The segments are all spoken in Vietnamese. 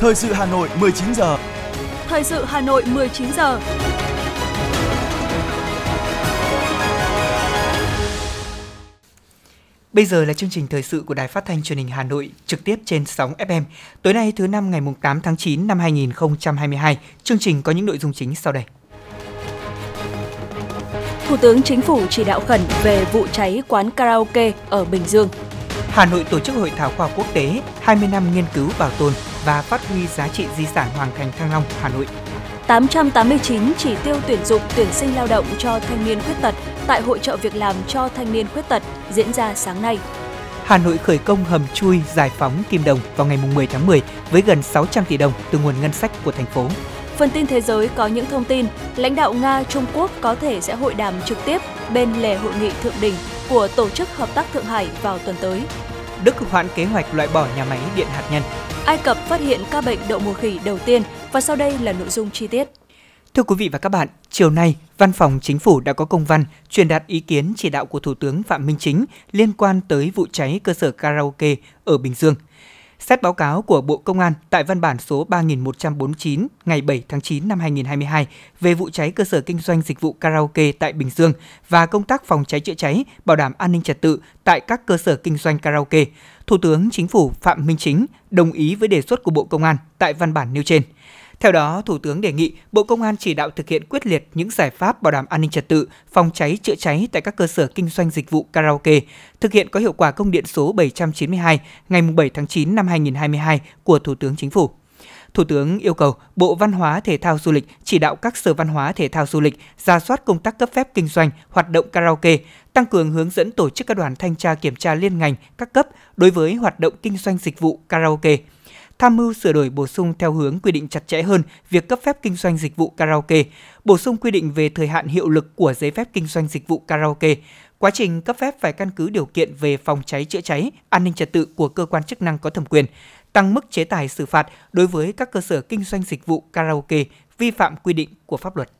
Thời sự Hà Nội 19 giờ. Thời sự Hà Nội 19 giờ. Bây giờ là chương trình thời sự của Đài Phát thanh Truyền hình Hà Nội trực tiếp trên sóng FM. Tối nay thứ năm ngày 8 tháng 9 năm 2022, chương trình có những nội dung chính sau đây. Thủ tướng Chính phủ chỉ đạo khẩn về vụ cháy quán karaoke ở Bình Dương. Hà Nội tổ chức hội thảo khoa học quốc tế 20 năm nghiên cứu bảo tồn và phát huy giá trị di sản Hoàng Thành Thăng Long, Hà Nội. 889 chỉ tiêu tuyển dụng tuyển sinh lao động cho thanh niên khuyết tật tại hội trợ việc làm cho thanh niên khuyết tật diễn ra sáng nay. Hà Nội khởi công hầm chui giải phóng Kim Đồng vào ngày 10 tháng 10 với gần 600 tỷ đồng từ nguồn ngân sách của thành phố. Phần tin thế giới có những thông tin, lãnh đạo Nga, Trung Quốc có thể sẽ hội đàm trực tiếp bên lề hội nghị thượng đỉnh của Tổ chức Hợp tác Thượng Hải vào tuần tới. Đức hoãn kế hoạch loại bỏ nhà máy điện hạt nhân. Ai Cập phát hiện ca bệnh đậu mùa khỉ đầu tiên và sau đây là nội dung chi tiết. Thưa quý vị và các bạn, chiều nay, Văn phòng Chính phủ đã có công văn truyền đạt ý kiến chỉ đạo của Thủ tướng Phạm Minh Chính liên quan tới vụ cháy cơ sở karaoke ở Bình Dương – Xét báo cáo của Bộ Công an tại văn bản số 3149 ngày 7 tháng 9 năm 2022 về vụ cháy cơ sở kinh doanh dịch vụ karaoke tại Bình Dương và công tác phòng cháy chữa cháy, bảo đảm an ninh trật tự tại các cơ sở kinh doanh karaoke, Thủ tướng Chính phủ Phạm Minh Chính đồng ý với đề xuất của Bộ Công an tại văn bản nêu trên – theo đó, Thủ tướng đề nghị Bộ Công an chỉ đạo thực hiện quyết liệt những giải pháp bảo đảm an ninh trật tự, phòng cháy chữa cháy tại các cơ sở kinh doanh dịch vụ karaoke, thực hiện có hiệu quả công điện số 792 ngày 7 tháng 9 năm 2022 của Thủ tướng Chính phủ. Thủ tướng yêu cầu Bộ Văn hóa Thể thao Du lịch chỉ đạo các sở văn hóa thể thao du lịch ra soát công tác cấp phép kinh doanh hoạt động karaoke, tăng cường hướng dẫn tổ chức các đoàn thanh tra kiểm tra liên ngành các cấp đối với hoạt động kinh doanh dịch vụ karaoke – tham mưu sửa đổi bổ sung theo hướng quy định chặt chẽ hơn việc cấp phép kinh doanh dịch vụ karaoke, bổ sung quy định về thời hạn hiệu lực của giấy phép kinh doanh dịch vụ karaoke. Quá trình cấp phép phải căn cứ điều kiện về phòng cháy chữa cháy, an ninh trật tự của cơ quan chức năng có thẩm quyền, tăng mức chế tài xử phạt đối với các cơ sở kinh doanh dịch vụ karaoke vi phạm quy định của pháp luật.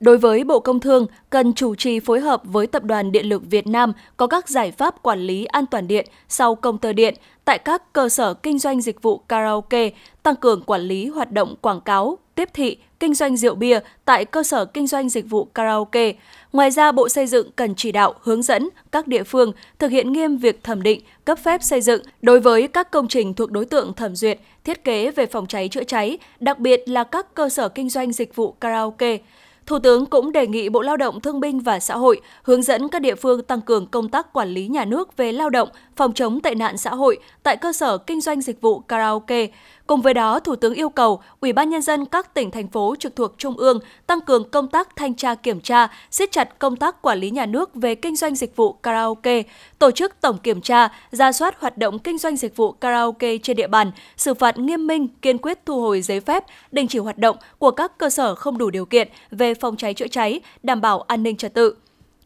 Đối với Bộ Công Thương, cần chủ trì phối hợp với Tập đoàn Điện lực Việt Nam có các giải pháp quản lý an toàn điện sau công tơ điện tại các cơ sở kinh doanh dịch vụ karaoke, tăng cường quản lý hoạt động quảng cáo, tiếp thị, kinh doanh rượu bia tại cơ sở kinh doanh dịch vụ karaoke. Ngoài ra, Bộ Xây dựng cần chỉ đạo, hướng dẫn các địa phương thực hiện nghiêm việc thẩm định, cấp phép xây dựng đối với các công trình thuộc đối tượng thẩm duyệt, thiết kế về phòng cháy chữa cháy, đặc biệt là các cơ sở kinh doanh dịch vụ karaoke. Thủ tướng cũng đề nghị Bộ Lao động Thương binh và Xã hội hướng dẫn các địa phương tăng cường công tác quản lý nhà nước về lao động, phòng chống tệ nạn xã hội tại cơ sở kinh doanh dịch vụ karaoke, Cùng với đó, Thủ tướng yêu cầu Ủy ban nhân dân các tỉnh thành phố trực thuộc trung ương tăng cường công tác thanh tra kiểm tra, siết chặt công tác quản lý nhà nước về kinh doanh dịch vụ karaoke, tổ chức tổng kiểm tra, ra soát hoạt động kinh doanh dịch vụ karaoke trên địa bàn, xử phạt nghiêm minh, kiên quyết thu hồi giấy phép, đình chỉ hoạt động của các cơ sở không đủ điều kiện về phòng cháy chữa cháy, đảm bảo an ninh trật tự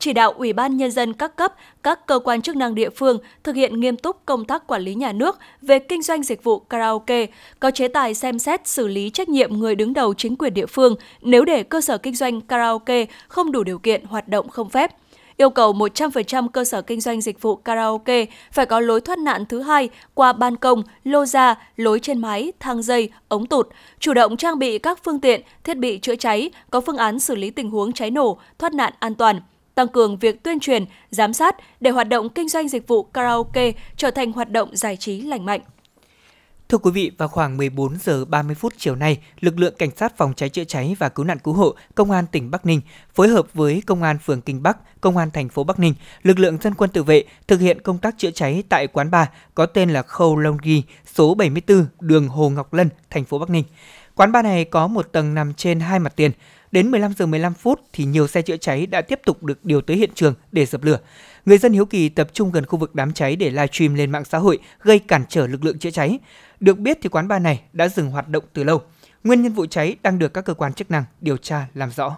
chỉ đạo Ủy ban Nhân dân các cấp, các cơ quan chức năng địa phương thực hiện nghiêm túc công tác quản lý nhà nước về kinh doanh dịch vụ karaoke, có chế tài xem xét xử lý trách nhiệm người đứng đầu chính quyền địa phương nếu để cơ sở kinh doanh karaoke không đủ điều kiện hoạt động không phép. Yêu cầu 100% cơ sở kinh doanh dịch vụ karaoke phải có lối thoát nạn thứ hai qua ban công, lô ra, lối trên mái, thang dây, ống tụt, chủ động trang bị các phương tiện, thiết bị chữa cháy, có phương án xử lý tình huống cháy nổ, thoát nạn an toàn tăng cường việc tuyên truyền, giám sát để hoạt động kinh doanh dịch vụ karaoke trở thành hoạt động giải trí lành mạnh. Thưa quý vị, vào khoảng 14 giờ 30 phút chiều nay, lực lượng cảnh sát phòng cháy chữa cháy và cứu nạn cứu hộ Công an tỉnh Bắc Ninh phối hợp với Công an phường Kinh Bắc, Công an thành phố Bắc Ninh, lực lượng dân quân tự vệ thực hiện công tác chữa cháy tại quán bar có tên là Khâu Long Ghi, số 74, đường Hồ Ngọc Lân, thành phố Bắc Ninh. Quán bar này có một tầng nằm trên hai mặt tiền. Đến 15 giờ 15 phút thì nhiều xe chữa cháy đã tiếp tục được điều tới hiện trường để dập lửa. Người dân hiếu kỳ tập trung gần khu vực đám cháy để livestream lên mạng xã hội gây cản trở lực lượng chữa cháy. Được biết thì quán bar này đã dừng hoạt động từ lâu. Nguyên nhân vụ cháy đang được các cơ quan chức năng điều tra làm rõ.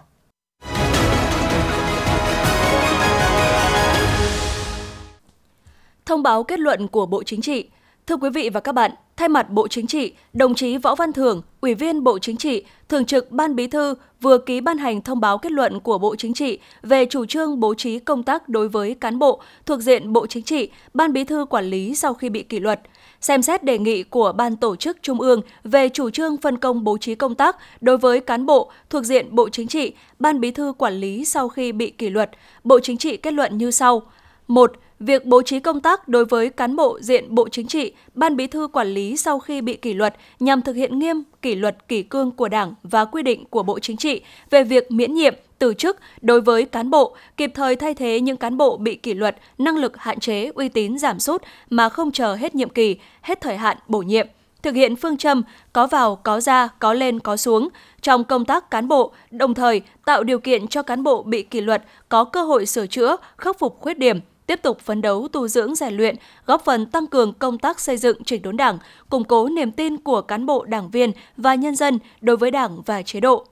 Thông báo kết luận của Bộ Chính trị Thưa quý vị và các bạn, thay mặt Bộ Chính trị, đồng chí Võ Văn Thưởng, Ủy viên Bộ Chính trị, Thường trực Ban Bí thư vừa ký ban hành thông báo kết luận của Bộ Chính trị về chủ trương bố trí công tác đối với cán bộ thuộc diện Bộ Chính trị, Ban Bí thư quản lý sau khi bị kỷ luật xem xét đề nghị của Ban Tổ chức Trung ương về chủ trương phân công bố trí công tác đối với cán bộ thuộc diện Bộ Chính trị, Ban Bí thư quản lý sau khi bị kỷ luật. Bộ Chính trị kết luận như sau. 1 việc bố trí công tác đối với cán bộ diện Bộ Chính trị, Ban Bí thư quản lý sau khi bị kỷ luật nhằm thực hiện nghiêm kỷ luật kỷ cương của Đảng và quy định của Bộ Chính trị về việc miễn nhiệm, từ chức đối với cán bộ, kịp thời thay thế những cán bộ bị kỷ luật, năng lực hạn chế, uy tín giảm sút mà không chờ hết nhiệm kỳ, hết thời hạn bổ nhiệm thực hiện phương châm có vào, có ra, có lên, có xuống trong công tác cán bộ, đồng thời tạo điều kiện cho cán bộ bị kỷ luật có cơ hội sửa chữa, khắc phục khuyết điểm, tiếp tục phấn đấu tu dưỡng rèn luyện, góp phần tăng cường công tác xây dựng chỉnh đốn Đảng, củng cố niềm tin của cán bộ đảng viên và nhân dân đối với Đảng và chế độ.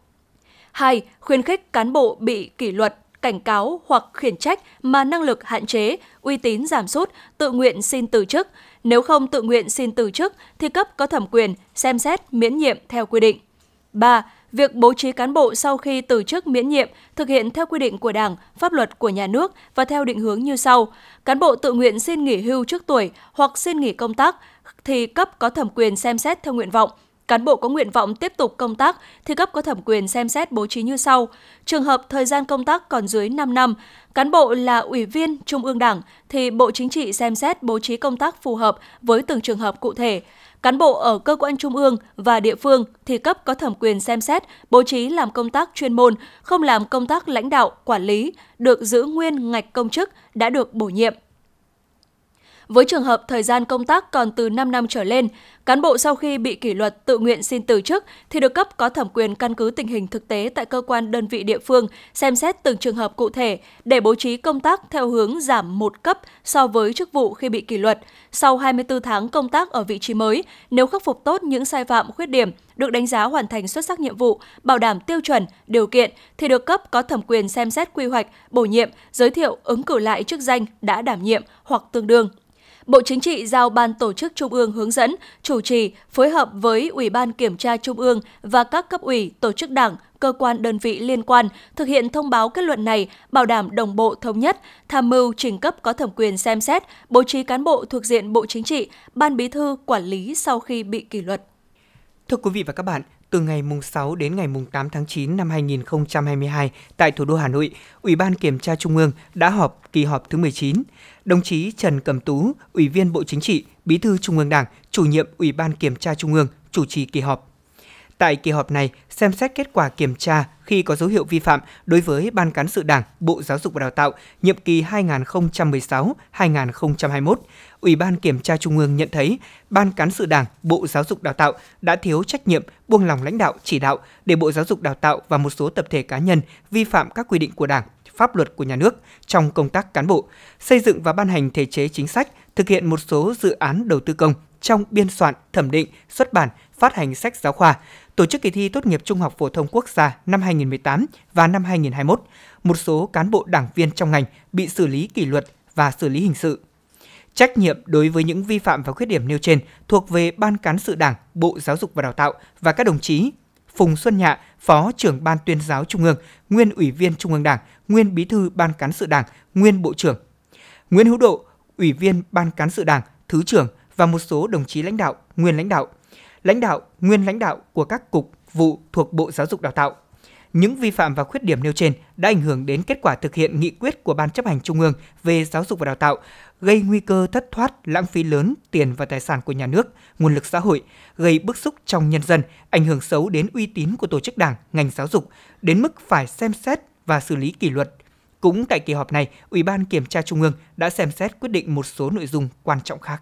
2. Khuyến khích cán bộ bị kỷ luật, cảnh cáo hoặc khiển trách mà năng lực hạn chế, uy tín giảm sút, tự nguyện xin từ chức. Nếu không tự nguyện xin từ chức thì cấp có thẩm quyền xem xét miễn nhiệm theo quy định. 3 việc bố trí cán bộ sau khi từ chức miễn nhiệm thực hiện theo quy định của Đảng, pháp luật của nhà nước và theo định hướng như sau. Cán bộ tự nguyện xin nghỉ hưu trước tuổi hoặc xin nghỉ công tác thì cấp có thẩm quyền xem xét theo nguyện vọng. Cán bộ có nguyện vọng tiếp tục công tác thì cấp có thẩm quyền xem xét bố trí như sau. Trường hợp thời gian công tác còn dưới 5 năm, cán bộ là ủy viên Trung ương Đảng thì Bộ Chính trị xem xét bố trí công tác phù hợp với từng trường hợp cụ thể. Cán bộ ở cơ quan trung ương và địa phương thì cấp có thẩm quyền xem xét, bố trí làm công tác chuyên môn, không làm công tác lãnh đạo, quản lý, được giữ nguyên ngạch công chức đã được bổ nhiệm. Với trường hợp thời gian công tác còn từ 5 năm trở lên, cán bộ sau khi bị kỷ luật tự nguyện xin từ chức thì được cấp có thẩm quyền căn cứ tình hình thực tế tại cơ quan đơn vị địa phương xem xét từng trường hợp cụ thể để bố trí công tác theo hướng giảm một cấp so với chức vụ khi bị kỷ luật. Sau 24 tháng công tác ở vị trí mới, nếu khắc phục tốt những sai phạm khuyết điểm, được đánh giá hoàn thành xuất sắc nhiệm vụ, bảo đảm tiêu chuẩn, điều kiện thì được cấp có thẩm quyền xem xét quy hoạch, bổ nhiệm, giới thiệu ứng cử lại chức danh đã đảm nhiệm hoặc tương đương. Bộ Chính trị giao Ban Tổ chức Trung ương hướng dẫn, chủ trì, phối hợp với Ủy ban Kiểm tra Trung ương và các cấp ủy, tổ chức đảng, cơ quan đơn vị liên quan thực hiện thông báo kết luận này, bảo đảm đồng bộ thống nhất, tham mưu trình cấp có thẩm quyền xem xét, bố trí cán bộ thuộc diện Bộ Chính trị, Ban Bí thư quản lý sau khi bị kỷ luật. Thưa quý vị và các bạn, từ ngày mùng 6 đến ngày mùng 8 tháng 9 năm 2022 tại thủ đô Hà Nội, Ủy ban Kiểm tra Trung ương đã họp kỳ họp thứ 19. Đồng chí Trần Cẩm Tú, Ủy viên Bộ Chính trị, Bí thư Trung ương Đảng, chủ nhiệm Ủy ban Kiểm tra Trung ương, chủ trì kỳ họp. Tại kỳ họp này, xem xét kết quả kiểm tra khi có dấu hiệu vi phạm đối với Ban Cán sự Đảng, Bộ Giáo dục và Đào tạo nhiệm kỳ 2016-2021, Ủy ban Kiểm tra Trung ương nhận thấy Ban Cán sự Đảng, Bộ Giáo dục Đào tạo đã thiếu trách nhiệm, buông lỏng lãnh đạo chỉ đạo để Bộ Giáo dục Đào tạo và một số tập thể cá nhân vi phạm các quy định của Đảng, pháp luật của nhà nước trong công tác cán bộ, xây dựng và ban hành thể chế chính sách, thực hiện một số dự án đầu tư công trong biên soạn, thẩm định, xuất bản, phát hành sách giáo khoa, tổ chức kỳ thi tốt nghiệp trung học phổ thông quốc gia năm 2018 và năm 2021. Một số cán bộ đảng viên trong ngành bị xử lý kỷ luật và xử lý hình sự. Trách nhiệm đối với những vi phạm và khuyết điểm nêu trên thuộc về Ban Cán sự Đảng, Bộ Giáo dục và Đào tạo và các đồng chí Phùng Xuân Nhạ, Phó trưởng Ban tuyên giáo Trung ương, nguyên Ủy viên Trung ương Đảng, nguyên Bí thư Ban Cán sự Đảng, nguyên Bộ trưởng. Nguyễn Hữu Độ, Ủy viên Ban Cán sự Đảng, Thứ trưởng và một số đồng chí lãnh đạo, nguyên lãnh đạo, lãnh đạo, nguyên lãnh đạo của các cục, vụ thuộc Bộ Giáo dục Đào tạo. Những vi phạm và khuyết điểm nêu trên đã ảnh hưởng đến kết quả thực hiện nghị quyết của Ban chấp hành Trung ương về giáo dục và đào tạo, gây nguy cơ thất thoát, lãng phí lớn tiền và tài sản của nhà nước, nguồn lực xã hội, gây bức xúc trong nhân dân, ảnh hưởng xấu đến uy tín của tổ chức đảng, ngành giáo dục, đến mức phải xem xét và xử lý kỷ luật. Cũng tại kỳ họp này, Ủy ban Kiểm tra Trung ương đã xem xét quyết định một số nội dung quan trọng khác.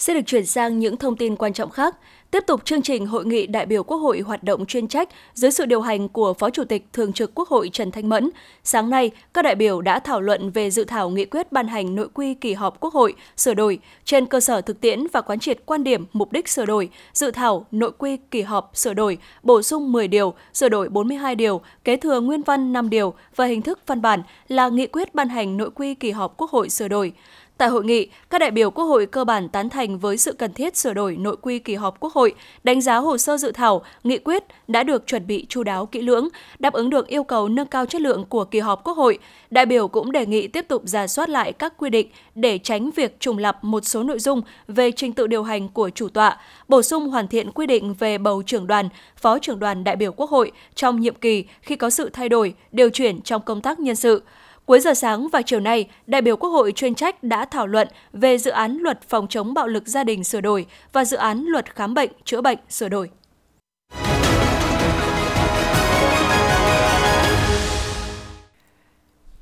Sẽ được chuyển sang những thông tin quan trọng khác. Tiếp tục chương trình hội nghị đại biểu Quốc hội hoạt động chuyên trách dưới sự điều hành của Phó Chủ tịch Thường trực Quốc hội Trần Thanh Mẫn. Sáng nay, các đại biểu đã thảo luận về dự thảo nghị quyết ban hành nội quy kỳ họp Quốc hội sửa đổi trên cơ sở thực tiễn và quán triệt quan điểm mục đích sửa đổi, dự thảo nội quy kỳ họp sửa đổi, bổ sung 10 điều, sửa đổi 42 điều, kế thừa nguyên văn 5 điều và hình thức văn bản là nghị quyết ban hành nội quy kỳ họp Quốc hội sửa đổi Tại hội nghị, các đại biểu Quốc hội cơ bản tán thành với sự cần thiết sửa đổi nội quy kỳ họp Quốc hội, đánh giá hồ sơ dự thảo, nghị quyết đã được chuẩn bị chu đáo kỹ lưỡng, đáp ứng được yêu cầu nâng cao chất lượng của kỳ họp Quốc hội. Đại biểu cũng đề nghị tiếp tục giả soát lại các quy định để tránh việc trùng lập một số nội dung về trình tự điều hành của chủ tọa, bổ sung hoàn thiện quy định về bầu trưởng đoàn, phó trưởng đoàn đại biểu Quốc hội trong nhiệm kỳ khi có sự thay đổi, điều chuyển trong công tác nhân sự. Cuối giờ sáng và chiều nay, đại biểu Quốc hội chuyên trách đã thảo luận về dự án luật phòng chống bạo lực gia đình sửa đổi và dự án luật khám bệnh, chữa bệnh sửa đổi.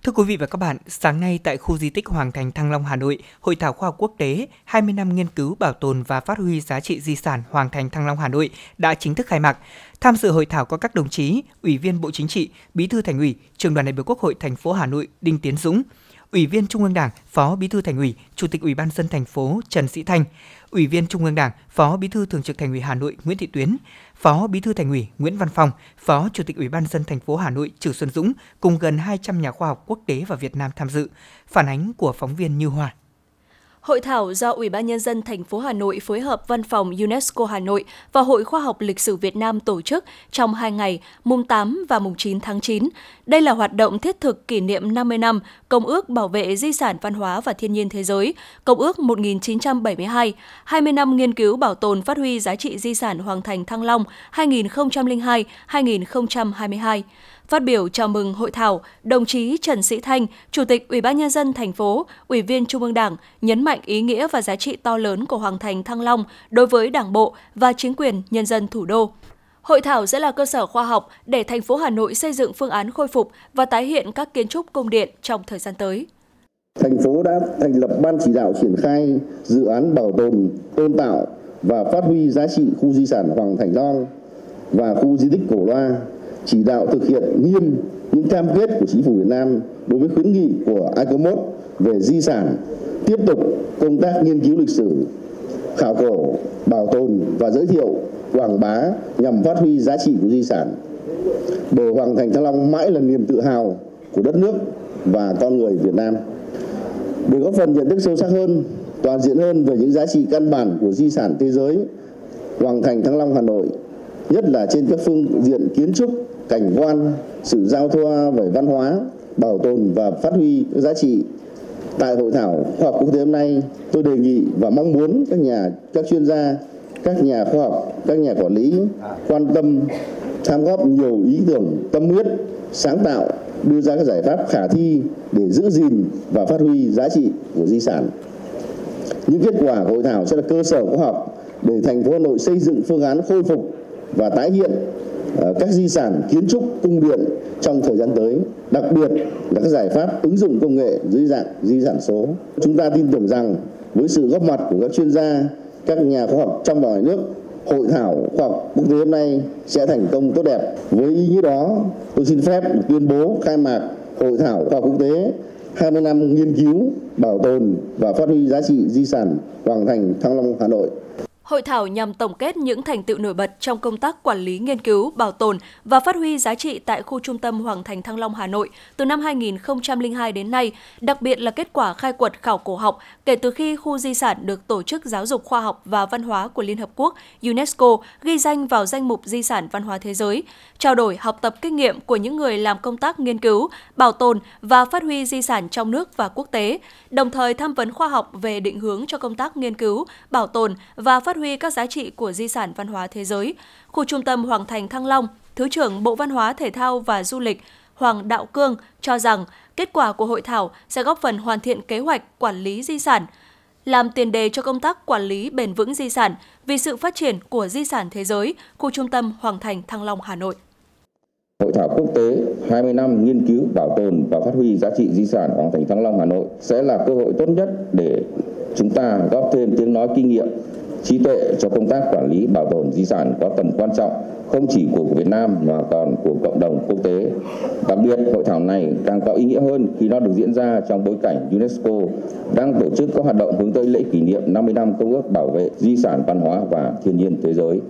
Thưa quý vị và các bạn, sáng nay tại khu di tích Hoàng Thành Thăng Long Hà Nội, Hội thảo khoa học quốc tế 20 năm nghiên cứu bảo tồn và phát huy giá trị di sản Hoàng Thành Thăng Long Hà Nội đã chính thức khai mạc. Tham dự hội thảo có các đồng chí, Ủy viên Bộ Chính trị, Bí thư Thành ủy, Trường đoàn đại biểu Quốc hội thành phố Hà Nội Đinh Tiến Dũng, Ủy viên Trung ương Đảng, Phó Bí thư Thành ủy, Chủ tịch Ủy ban dân thành phố Trần Sĩ Thanh, Ủy viên Trung ương Đảng, Phó Bí thư Thường trực Thành ủy Hà Nội Nguyễn Thị Tuyến, Phó Bí thư Thành ủy Nguyễn Văn Phong, Phó Chủ tịch Ủy ban dân thành phố Hà Nội Trử Xuân Dũng cùng gần 200 nhà khoa học quốc tế và Việt Nam tham dự. Phản ánh của phóng viên Như Hoa. Hội thảo do Ủy ban nhân dân thành phố Hà Nội phối hợp Văn phòng UNESCO Hà Nội và Hội Khoa học Lịch sử Việt Nam tổ chức trong 2 ngày, mùng 8 và mùng 9 tháng 9. Đây là hoạt động thiết thực kỷ niệm 50 năm Công ước Bảo vệ Di sản Văn hóa và Thiên nhiên Thế giới, Công ước 1972, 20 năm nghiên cứu bảo tồn phát huy giá trị di sản Hoàng thành Thăng Long 2002-2022. Phát biểu chào mừng hội thảo, đồng chí Trần Sĩ Thanh, Chủ tịch Ủy ban nhân dân thành phố, Ủy viên Trung ương Đảng nhấn mạnh ý nghĩa và giá trị to lớn của Hoàng thành Thăng Long đối với Đảng bộ và chính quyền nhân dân thủ đô. Hội thảo sẽ là cơ sở khoa học để thành phố Hà Nội xây dựng phương án khôi phục và tái hiện các kiến trúc cung điện trong thời gian tới. Thành phố đã thành lập ban chỉ đạo triển khai dự án bảo tồn, tôn tạo và phát huy giá trị khu di sản Hoàng Thành Long và khu di tích Cổ Loa chỉ đạo thực hiện nghiêm những cam kết của chính phủ Việt Nam đối với khuyến nghị của ICOMOS về di sản, tiếp tục công tác nghiên cứu lịch sử, khảo cổ, bảo tồn và giới thiệu, quảng bá nhằm phát huy giá trị của di sản. Để Hoàng Thành Thăng Long mãi là niềm tự hào của đất nước và con người Việt Nam. Để góp phần nhận thức sâu sắc hơn, toàn diện hơn về những giá trị căn bản của di sản thế giới, Hoàng Thành Thăng Long Hà Nội, nhất là trên các phương diện kiến trúc, cảnh quan, sự giao thoa về văn hóa, bảo tồn và phát huy các giá trị. Tại hội thảo khoa học quốc tế hôm nay, tôi đề nghị và mong muốn các nhà các chuyên gia, các nhà khoa học, các nhà quản lý quan tâm tham góp nhiều ý tưởng tâm huyết, sáng tạo, đưa ra các giải pháp khả thi để giữ gìn và phát huy giá trị của di sản. Những kết quả của hội thảo sẽ là cơ sở khoa học để thành phố Hà Nội xây dựng phương án khôi phục và tái hiện Ờ, các di sản kiến trúc cung điện trong thời gian tới, đặc biệt là các giải pháp ứng dụng công nghệ dưới dạng di sản số. Chúng ta tin tưởng rằng với sự góp mặt của các chuyên gia, các nhà khoa học trong và ngoài nước, hội thảo khoa học quốc tế hôm nay sẽ thành công tốt đẹp. Với ý nghĩa đó, tôi xin phép tuyên bố khai mạc hội thảo khoa học quốc tế 20 năm nghiên cứu, bảo tồn và phát huy giá trị di sản Hoàng Thành Thăng Long Hà Nội. Hội thảo nhằm tổng kết những thành tựu nổi bật trong công tác quản lý nghiên cứu, bảo tồn và phát huy giá trị tại khu trung tâm Hoàng Thành Thăng Long Hà Nội từ năm 2002 đến nay, đặc biệt là kết quả khai quật khảo cổ học kể từ khi khu di sản được Tổ chức Giáo dục Khoa học và Văn hóa của Liên Hợp Quốc UNESCO ghi danh vào danh mục di sản văn hóa thế giới, trao đổi học tập kinh nghiệm của những người làm công tác nghiên cứu, bảo tồn và phát huy di sản trong nước và quốc tế, đồng thời tham vấn khoa học về định hướng cho công tác nghiên cứu, bảo tồn và phát huy các giá trị của di sản văn hóa thế giới. Khu trung tâm Hoàng Thành Thăng Long, Thứ trưởng Bộ Văn hóa Thể thao và Du lịch Hoàng Đạo Cương cho rằng kết quả của hội thảo sẽ góp phần hoàn thiện kế hoạch quản lý di sản, làm tiền đề cho công tác quản lý bền vững di sản vì sự phát triển của di sản thế giới, khu trung tâm Hoàng Thành Thăng Long Hà Nội. Hội thảo quốc tế 20 năm nghiên cứu, bảo tồn và phát huy giá trị di sản Hoàng Thành Thăng Long Hà Nội sẽ là cơ hội tốt nhất để chúng ta góp thêm tiếng nói kinh nghiệm trí tuệ cho công tác quản lý bảo tồn di sản có tầm quan trọng không chỉ của Việt Nam mà còn của cộng đồng quốc tế. Đặc biệt, hội thảo này càng có ý nghĩa hơn khi nó được diễn ra trong bối cảnh UNESCO đang tổ chức các hoạt động hướng tới lễ kỷ niệm 50 năm Công ước Bảo vệ Di sản Văn hóa và Thiên nhiên Thế giới.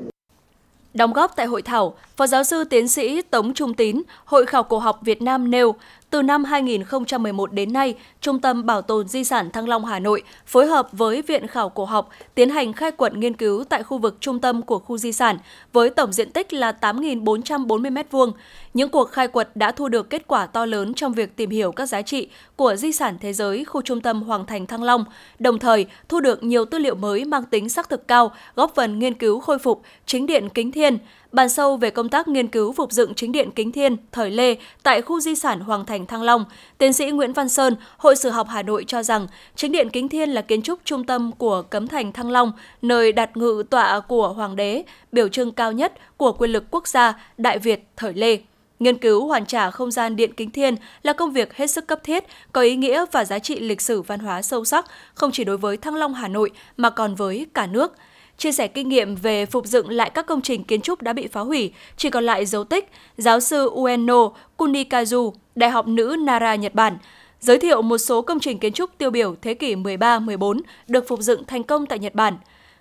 Đóng góp tại hội thảo, Phó giáo sư tiến sĩ Tống Trung Tín, Hội khảo cổ học Việt Nam nêu, từ năm 2011 đến nay, Trung tâm Bảo tồn Di sản Thăng Long Hà Nội phối hợp với Viện Khảo cổ học tiến hành khai quật nghiên cứu tại khu vực trung tâm của khu di sản với tổng diện tích là 8.440 m2. Những cuộc khai quật đã thu được kết quả to lớn trong việc tìm hiểu các giá trị của di sản thế giới khu trung tâm Hoàng Thành Thăng Long, đồng thời thu được nhiều tư liệu mới mang tính xác thực cao, góp phần nghiên cứu khôi phục chính điện Kính Thiên, Bàn sâu về công tác nghiên cứu phục dựng chính điện Kính Thiên thời Lê tại khu di sản Hoàng Thành Thăng Long, tiến sĩ Nguyễn Văn Sơn, Hội Sử học Hà Nội cho rằng chính điện Kính Thiên là kiến trúc trung tâm của Cấm Thành Thăng Long, nơi đặt ngự tọa của Hoàng đế, biểu trưng cao nhất của quyền lực quốc gia Đại Việt thời Lê. Nghiên cứu hoàn trả không gian Điện Kính Thiên là công việc hết sức cấp thiết, có ý nghĩa và giá trị lịch sử văn hóa sâu sắc, không chỉ đối với Thăng Long Hà Nội mà còn với cả nước – chia sẻ kinh nghiệm về phục dựng lại các công trình kiến trúc đã bị phá hủy, chỉ còn lại dấu tích, giáo sư Ueno Kunikazu, Đại học Nữ Nara, Nhật Bản, giới thiệu một số công trình kiến trúc tiêu biểu thế kỷ 13-14 được phục dựng thành công tại Nhật Bản.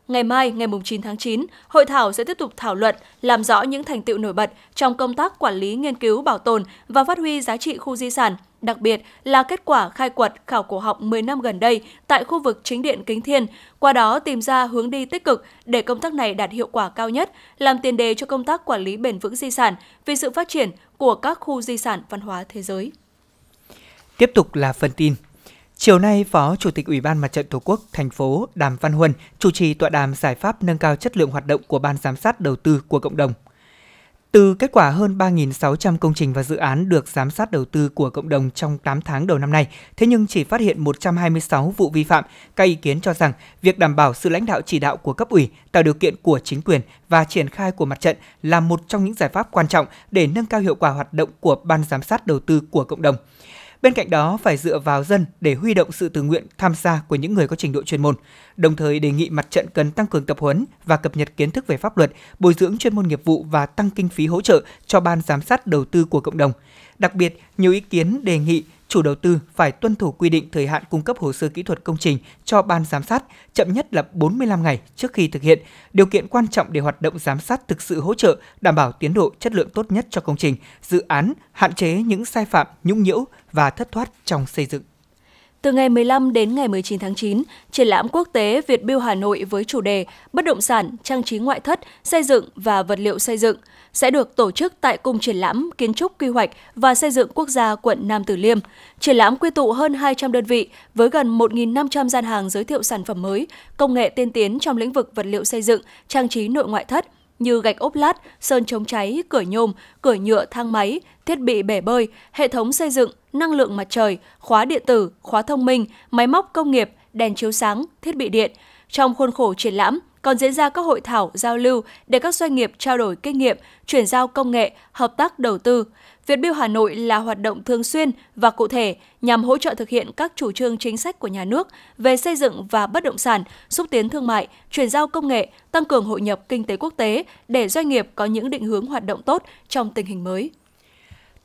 Ngày mai, ngày 9 tháng 9, hội thảo sẽ tiếp tục thảo luận, làm rõ những thành tựu nổi bật trong công tác quản lý nghiên cứu bảo tồn và phát huy giá trị khu di sản, đặc biệt là kết quả khai quật khảo cổ học 10 năm gần đây tại khu vực chính điện Kính Thiên, qua đó tìm ra hướng đi tích cực để công tác này đạt hiệu quả cao nhất, làm tiền đề cho công tác quản lý bền vững di sản vì sự phát triển của các khu di sản văn hóa thế giới. Tiếp tục là phần tin. Chiều nay, Phó Chủ tịch Ủy ban Mặt trận Tổ quốc thành phố Đàm Văn Huân chủ trì tọa đàm giải pháp nâng cao chất lượng hoạt động của Ban giám sát đầu tư của cộng đồng. Từ kết quả hơn 3.600 công trình và dự án được giám sát đầu tư của cộng đồng trong 8 tháng đầu năm nay, thế nhưng chỉ phát hiện 126 vụ vi phạm, các ý kiến cho rằng việc đảm bảo sự lãnh đạo chỉ đạo của cấp ủy, tạo điều kiện của chính quyền và triển khai của mặt trận là một trong những giải pháp quan trọng để nâng cao hiệu quả hoạt động của ban giám sát đầu tư của cộng đồng. Bên cạnh đó phải dựa vào dân để huy động sự tự nguyện tham gia của những người có trình độ chuyên môn. Đồng thời đề nghị mặt trận cần tăng cường tập huấn và cập nhật kiến thức về pháp luật, bồi dưỡng chuyên môn nghiệp vụ và tăng kinh phí hỗ trợ cho ban giám sát đầu tư của cộng đồng. Đặc biệt, nhiều ý kiến đề nghị chủ đầu tư phải tuân thủ quy định thời hạn cung cấp hồ sơ kỹ thuật công trình cho ban giám sát chậm nhất là 45 ngày trước khi thực hiện, điều kiện quan trọng để hoạt động giám sát thực sự hỗ trợ đảm bảo tiến độ chất lượng tốt nhất cho công trình, dự án, hạn chế những sai phạm, nhũng nhiễu và thất thoát trong xây dựng. Từ ngày 15 đến ngày 19 tháng 9, triển lãm quốc tế Việt Biêu Hà Nội với chủ đề Bất động sản, trang trí ngoại thất, xây dựng và vật liệu xây dựng sẽ được tổ chức tại Cung triển lãm Kiến trúc Quy hoạch và Xây dựng Quốc gia quận Nam Từ Liêm. Triển lãm quy tụ hơn 200 đơn vị với gần 1.500 gian hàng giới thiệu sản phẩm mới, công nghệ tiên tiến trong lĩnh vực vật liệu xây dựng, trang trí nội ngoại thất, như gạch ốp lát, sơn chống cháy, cửa nhôm, cửa nhựa thang máy, thiết bị bể bơi, hệ thống xây dựng, năng lượng mặt trời, khóa điện tử, khóa thông minh, máy móc công nghiệp, đèn chiếu sáng, thiết bị điện. Trong khuôn khổ triển lãm, còn diễn ra các hội thảo giao lưu để các doanh nghiệp trao đổi kinh nghiệm, chuyển giao công nghệ, hợp tác đầu tư. Việt Biêu Hà Nội là hoạt động thường xuyên và cụ thể nhằm hỗ trợ thực hiện các chủ trương chính sách của nhà nước về xây dựng và bất động sản, xúc tiến thương mại, chuyển giao công nghệ, tăng cường hội nhập kinh tế quốc tế để doanh nghiệp có những định hướng hoạt động tốt trong tình hình mới.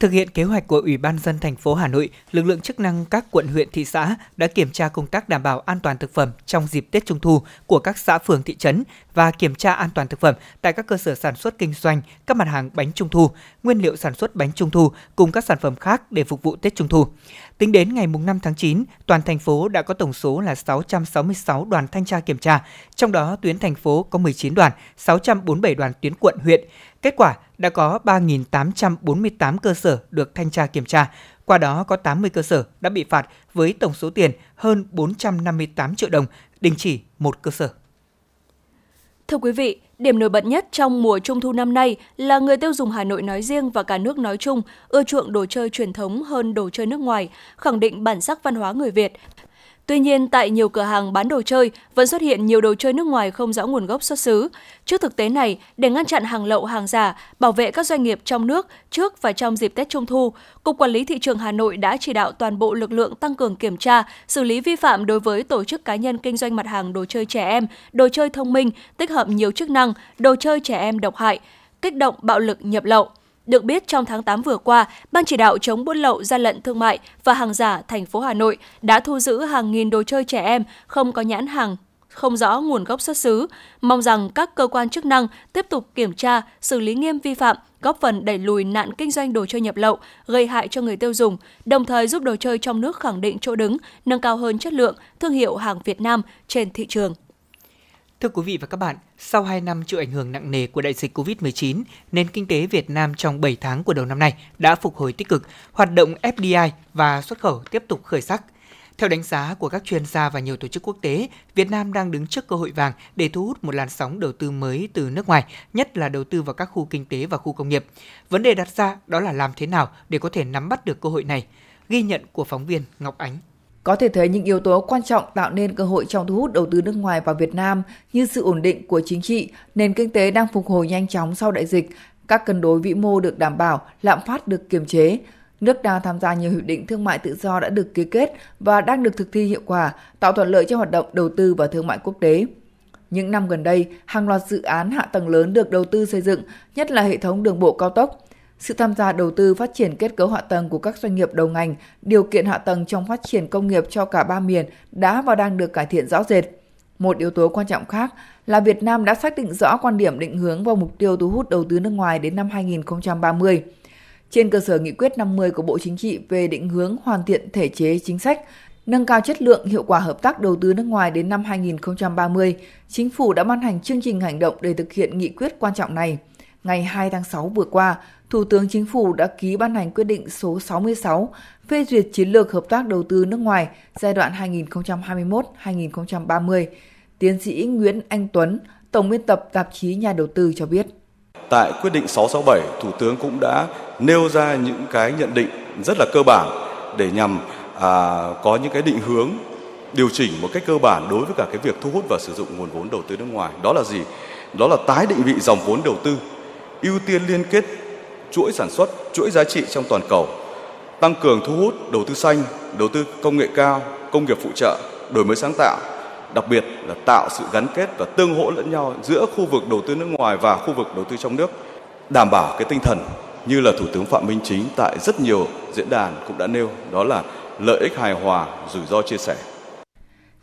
Thực hiện kế hoạch của Ủy ban dân thành phố Hà Nội, lực lượng chức năng các quận huyện thị xã đã kiểm tra công tác đảm bảo an toàn thực phẩm trong dịp Tết Trung thu của các xã phường thị trấn và kiểm tra an toàn thực phẩm tại các cơ sở sản xuất kinh doanh các mặt hàng bánh trung thu, nguyên liệu sản xuất bánh trung thu cùng các sản phẩm khác để phục vụ Tết Trung thu. Tính đến ngày 5 tháng 9, toàn thành phố đã có tổng số là 666 đoàn thanh tra kiểm tra, trong đó tuyến thành phố có 19 đoàn, 647 đoàn tuyến quận huyện. Kết quả đã có 3.848 cơ sở được thanh tra kiểm tra, qua đó có 80 cơ sở đã bị phạt với tổng số tiền hơn 458 triệu đồng, đình chỉ một cơ sở. Thưa quý vị, điểm nổi bật nhất trong mùa trung thu năm nay là người tiêu dùng Hà Nội nói riêng và cả nước nói chung ưa chuộng đồ chơi truyền thống hơn đồ chơi nước ngoài, khẳng định bản sắc văn hóa người Việt. Tuy nhiên, tại nhiều cửa hàng bán đồ chơi vẫn xuất hiện nhiều đồ chơi nước ngoài không rõ nguồn gốc xuất xứ. Trước thực tế này, để ngăn chặn hàng lậu hàng giả, bảo vệ các doanh nghiệp trong nước trước và trong dịp Tết Trung thu, Cục Quản lý thị trường Hà Nội đã chỉ đạo toàn bộ lực lượng tăng cường kiểm tra, xử lý vi phạm đối với tổ chức cá nhân kinh doanh mặt hàng đồ chơi trẻ em, đồ chơi thông minh, tích hợp nhiều chức năng, đồ chơi trẻ em độc hại, kích động bạo lực nhập lậu. Được biết trong tháng 8 vừa qua, Ban chỉ đạo chống buôn lậu, gian lận thương mại và hàng giả thành phố Hà Nội đã thu giữ hàng nghìn đồ chơi trẻ em không có nhãn hàng không rõ nguồn gốc xuất xứ. Mong rằng các cơ quan chức năng tiếp tục kiểm tra, xử lý nghiêm vi phạm, góp phần đẩy lùi nạn kinh doanh đồ chơi nhập lậu, gây hại cho người tiêu dùng, đồng thời giúp đồ chơi trong nước khẳng định chỗ đứng, nâng cao hơn chất lượng, thương hiệu hàng Việt Nam trên thị trường. Thưa quý vị và các bạn, sau 2 năm chịu ảnh hưởng nặng nề của đại dịch COVID-19, nền kinh tế Việt Nam trong 7 tháng của đầu năm nay đã phục hồi tích cực, hoạt động FDI và xuất khẩu tiếp tục khởi sắc. Theo đánh giá của các chuyên gia và nhiều tổ chức quốc tế, Việt Nam đang đứng trước cơ hội vàng để thu hút một làn sóng đầu tư mới từ nước ngoài, nhất là đầu tư vào các khu kinh tế và khu công nghiệp. Vấn đề đặt ra đó là làm thế nào để có thể nắm bắt được cơ hội này. Ghi nhận của phóng viên Ngọc Ánh. Có thể thấy những yếu tố quan trọng tạo nên cơ hội trong thu hút đầu tư nước ngoài vào Việt Nam như sự ổn định của chính trị, nền kinh tế đang phục hồi nhanh chóng sau đại dịch, các cân đối vĩ mô được đảm bảo, lạm phát được kiềm chế. Nước đang tham gia nhiều hiệp định thương mại tự do đã được ký kết và đang được thực thi hiệu quả, tạo thuận lợi cho hoạt động đầu tư và thương mại quốc tế. Những năm gần đây, hàng loạt dự án hạ tầng lớn được đầu tư xây dựng, nhất là hệ thống đường bộ cao tốc, sự tham gia đầu tư phát triển kết cấu hạ tầng của các doanh nghiệp đầu ngành, điều kiện hạ tầng trong phát triển công nghiệp cho cả ba miền đã và đang được cải thiện rõ rệt. Một yếu tố quan trọng khác là Việt Nam đã xác định rõ quan điểm định hướng vào mục tiêu thu hút đầu tư nước ngoài đến năm 2030. Trên cơ sở nghị quyết 50 của Bộ Chính trị về định hướng hoàn thiện thể chế chính sách, nâng cao chất lượng hiệu quả hợp tác đầu tư nước ngoài đến năm 2030, Chính phủ đã ban hành chương trình hành động để thực hiện nghị quyết quan trọng này. Ngày 2 tháng 6 vừa qua, Thủ tướng Chính phủ đã ký ban hành quyết định số 66 phê duyệt chiến lược hợp tác đầu tư nước ngoài giai đoạn 2021-2030. Tiến sĩ Nguyễn Anh Tuấn, Tổng biên tập tạp chí Nhà đầu tư cho biết. Tại quyết định 667, Thủ tướng cũng đã nêu ra những cái nhận định rất là cơ bản để nhằm à, có những cái định hướng điều chỉnh một cách cơ bản đối với cả cái việc thu hút và sử dụng nguồn vốn đầu tư nước ngoài. Đó là gì? Đó là tái định vị dòng vốn đầu tư, ưu tiên liên kết chuỗi sản xuất, chuỗi giá trị trong toàn cầu, tăng cường thu hút đầu tư xanh, đầu tư công nghệ cao, công nghiệp phụ trợ, đổi mới sáng tạo, đặc biệt là tạo sự gắn kết và tương hỗ lẫn nhau giữa khu vực đầu tư nước ngoài và khu vực đầu tư trong nước, đảm bảo cái tinh thần như là Thủ tướng Phạm Minh Chính tại rất nhiều diễn đàn cũng đã nêu, đó là lợi ích hài hòa, rủi ro chia sẻ.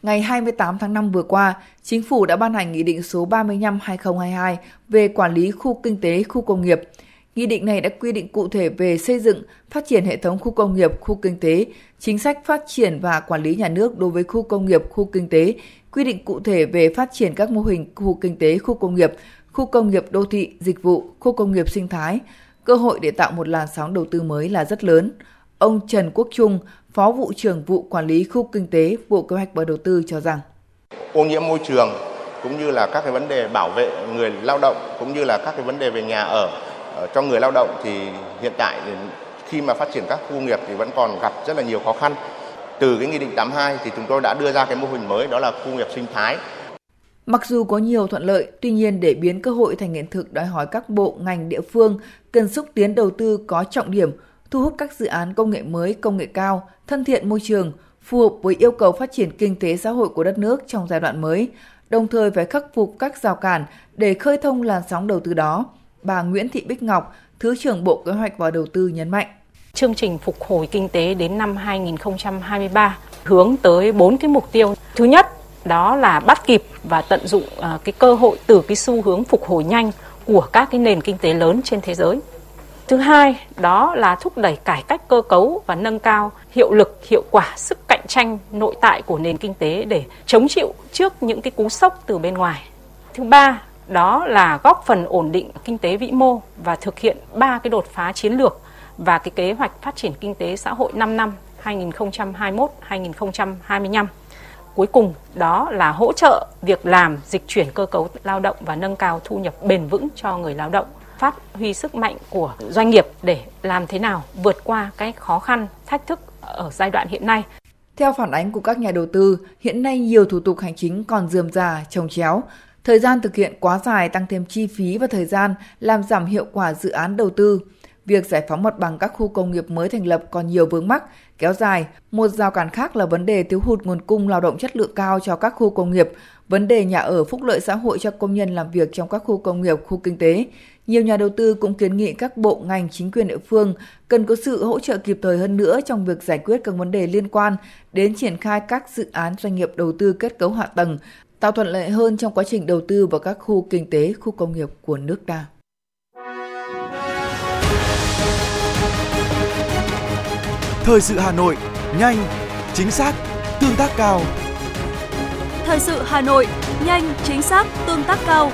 Ngày 28 tháng 5 vừa qua, Chính phủ đã ban hành Nghị định số 35-2022 về quản lý khu kinh tế, khu công nghiệp – Nghị định này đã quy định cụ thể về xây dựng, phát triển hệ thống khu công nghiệp, khu kinh tế, chính sách phát triển và quản lý nhà nước đối với khu công nghiệp, khu kinh tế, quy định cụ thể về phát triển các mô hình khu kinh tế, khu công nghiệp, khu công nghiệp đô thị, dịch vụ, khu công nghiệp sinh thái. Cơ hội để tạo một làn sóng đầu tư mới là rất lớn. Ông Trần Quốc Trung, Phó vụ trưởng vụ quản lý khu kinh tế, Bộ Kế hoạch và Đầu tư cho rằng ô nhiễm môi trường cũng như là các cái vấn đề bảo vệ người lao động cũng như là các cái vấn đề về nhà ở Ờ, cho người lao động thì hiện tại khi mà phát triển các khu nghiệp thì vẫn còn gặp rất là nhiều khó khăn. Từ cái nghị định 82 thì chúng tôi đã đưa ra cái mô hình mới đó là khu nghiệp sinh thái. Mặc dù có nhiều thuận lợi, tuy nhiên để biến cơ hội thành hiện thực đòi hỏi các bộ ngành địa phương cần xúc tiến đầu tư có trọng điểm, thu hút các dự án công nghệ mới, công nghệ cao, thân thiện môi trường, phù hợp với yêu cầu phát triển kinh tế xã hội của đất nước trong giai đoạn mới, đồng thời phải khắc phục các rào cản để khơi thông làn sóng đầu tư đó bà Nguyễn Thị Bích Ngọc, Thứ trưởng Bộ Kế hoạch và Đầu tư nhấn mạnh. Chương trình phục hồi kinh tế đến năm 2023 hướng tới bốn cái mục tiêu. Thứ nhất, đó là bắt kịp và tận dụng à, cái cơ hội từ cái xu hướng phục hồi nhanh của các cái nền kinh tế lớn trên thế giới. Thứ hai, đó là thúc đẩy cải cách cơ cấu và nâng cao hiệu lực, hiệu quả, sức cạnh tranh nội tại của nền kinh tế để chống chịu trước những cái cú sốc từ bên ngoài. Thứ ba đó là góp phần ổn định kinh tế vĩ mô và thực hiện ba cái đột phá chiến lược và cái kế hoạch phát triển kinh tế xã hội 5 năm 2021-2025. Cuối cùng đó là hỗ trợ việc làm, dịch chuyển cơ cấu lao động và nâng cao thu nhập bền vững cho người lao động, phát huy sức mạnh của doanh nghiệp để làm thế nào vượt qua cái khó khăn, thách thức ở giai đoạn hiện nay. Theo phản ánh của các nhà đầu tư, hiện nay nhiều thủ tục hành chính còn dườm già, trồng chéo, Thời gian thực hiện quá dài tăng thêm chi phí và thời gian làm giảm hiệu quả dự án đầu tư. Việc giải phóng mặt bằng các khu công nghiệp mới thành lập còn nhiều vướng mắc, kéo dài. Một rào cản khác là vấn đề thiếu hụt nguồn cung lao động chất lượng cao cho các khu công nghiệp, vấn đề nhà ở phúc lợi xã hội cho công nhân làm việc trong các khu công nghiệp, khu kinh tế. Nhiều nhà đầu tư cũng kiến nghị các bộ ngành chính quyền địa phương cần có sự hỗ trợ kịp thời hơn nữa trong việc giải quyết các vấn đề liên quan đến triển khai các dự án doanh nghiệp đầu tư kết cấu hạ tầng tạo thuận lợi hơn trong quá trình đầu tư vào các khu kinh tế, khu công nghiệp của nước ta. Thời sự Hà Nội, nhanh, chính xác, tương tác cao. Thời sự Hà Nội, nhanh, chính xác, tương tác cao.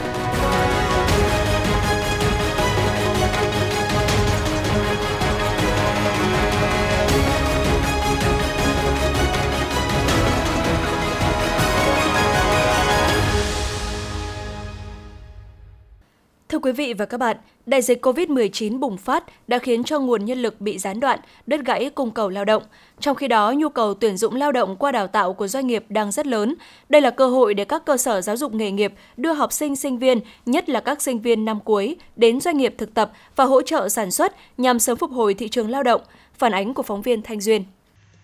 Thưa quý vị và các bạn, đại dịch COVID-19 bùng phát đã khiến cho nguồn nhân lực bị gián đoạn, đứt gãy cung cầu lao động. Trong khi đó, nhu cầu tuyển dụng lao động qua đào tạo của doanh nghiệp đang rất lớn. Đây là cơ hội để các cơ sở giáo dục nghề nghiệp đưa học sinh, sinh viên, nhất là các sinh viên năm cuối, đến doanh nghiệp thực tập và hỗ trợ sản xuất nhằm sớm phục hồi thị trường lao động. Phản ánh của phóng viên Thanh Duyên.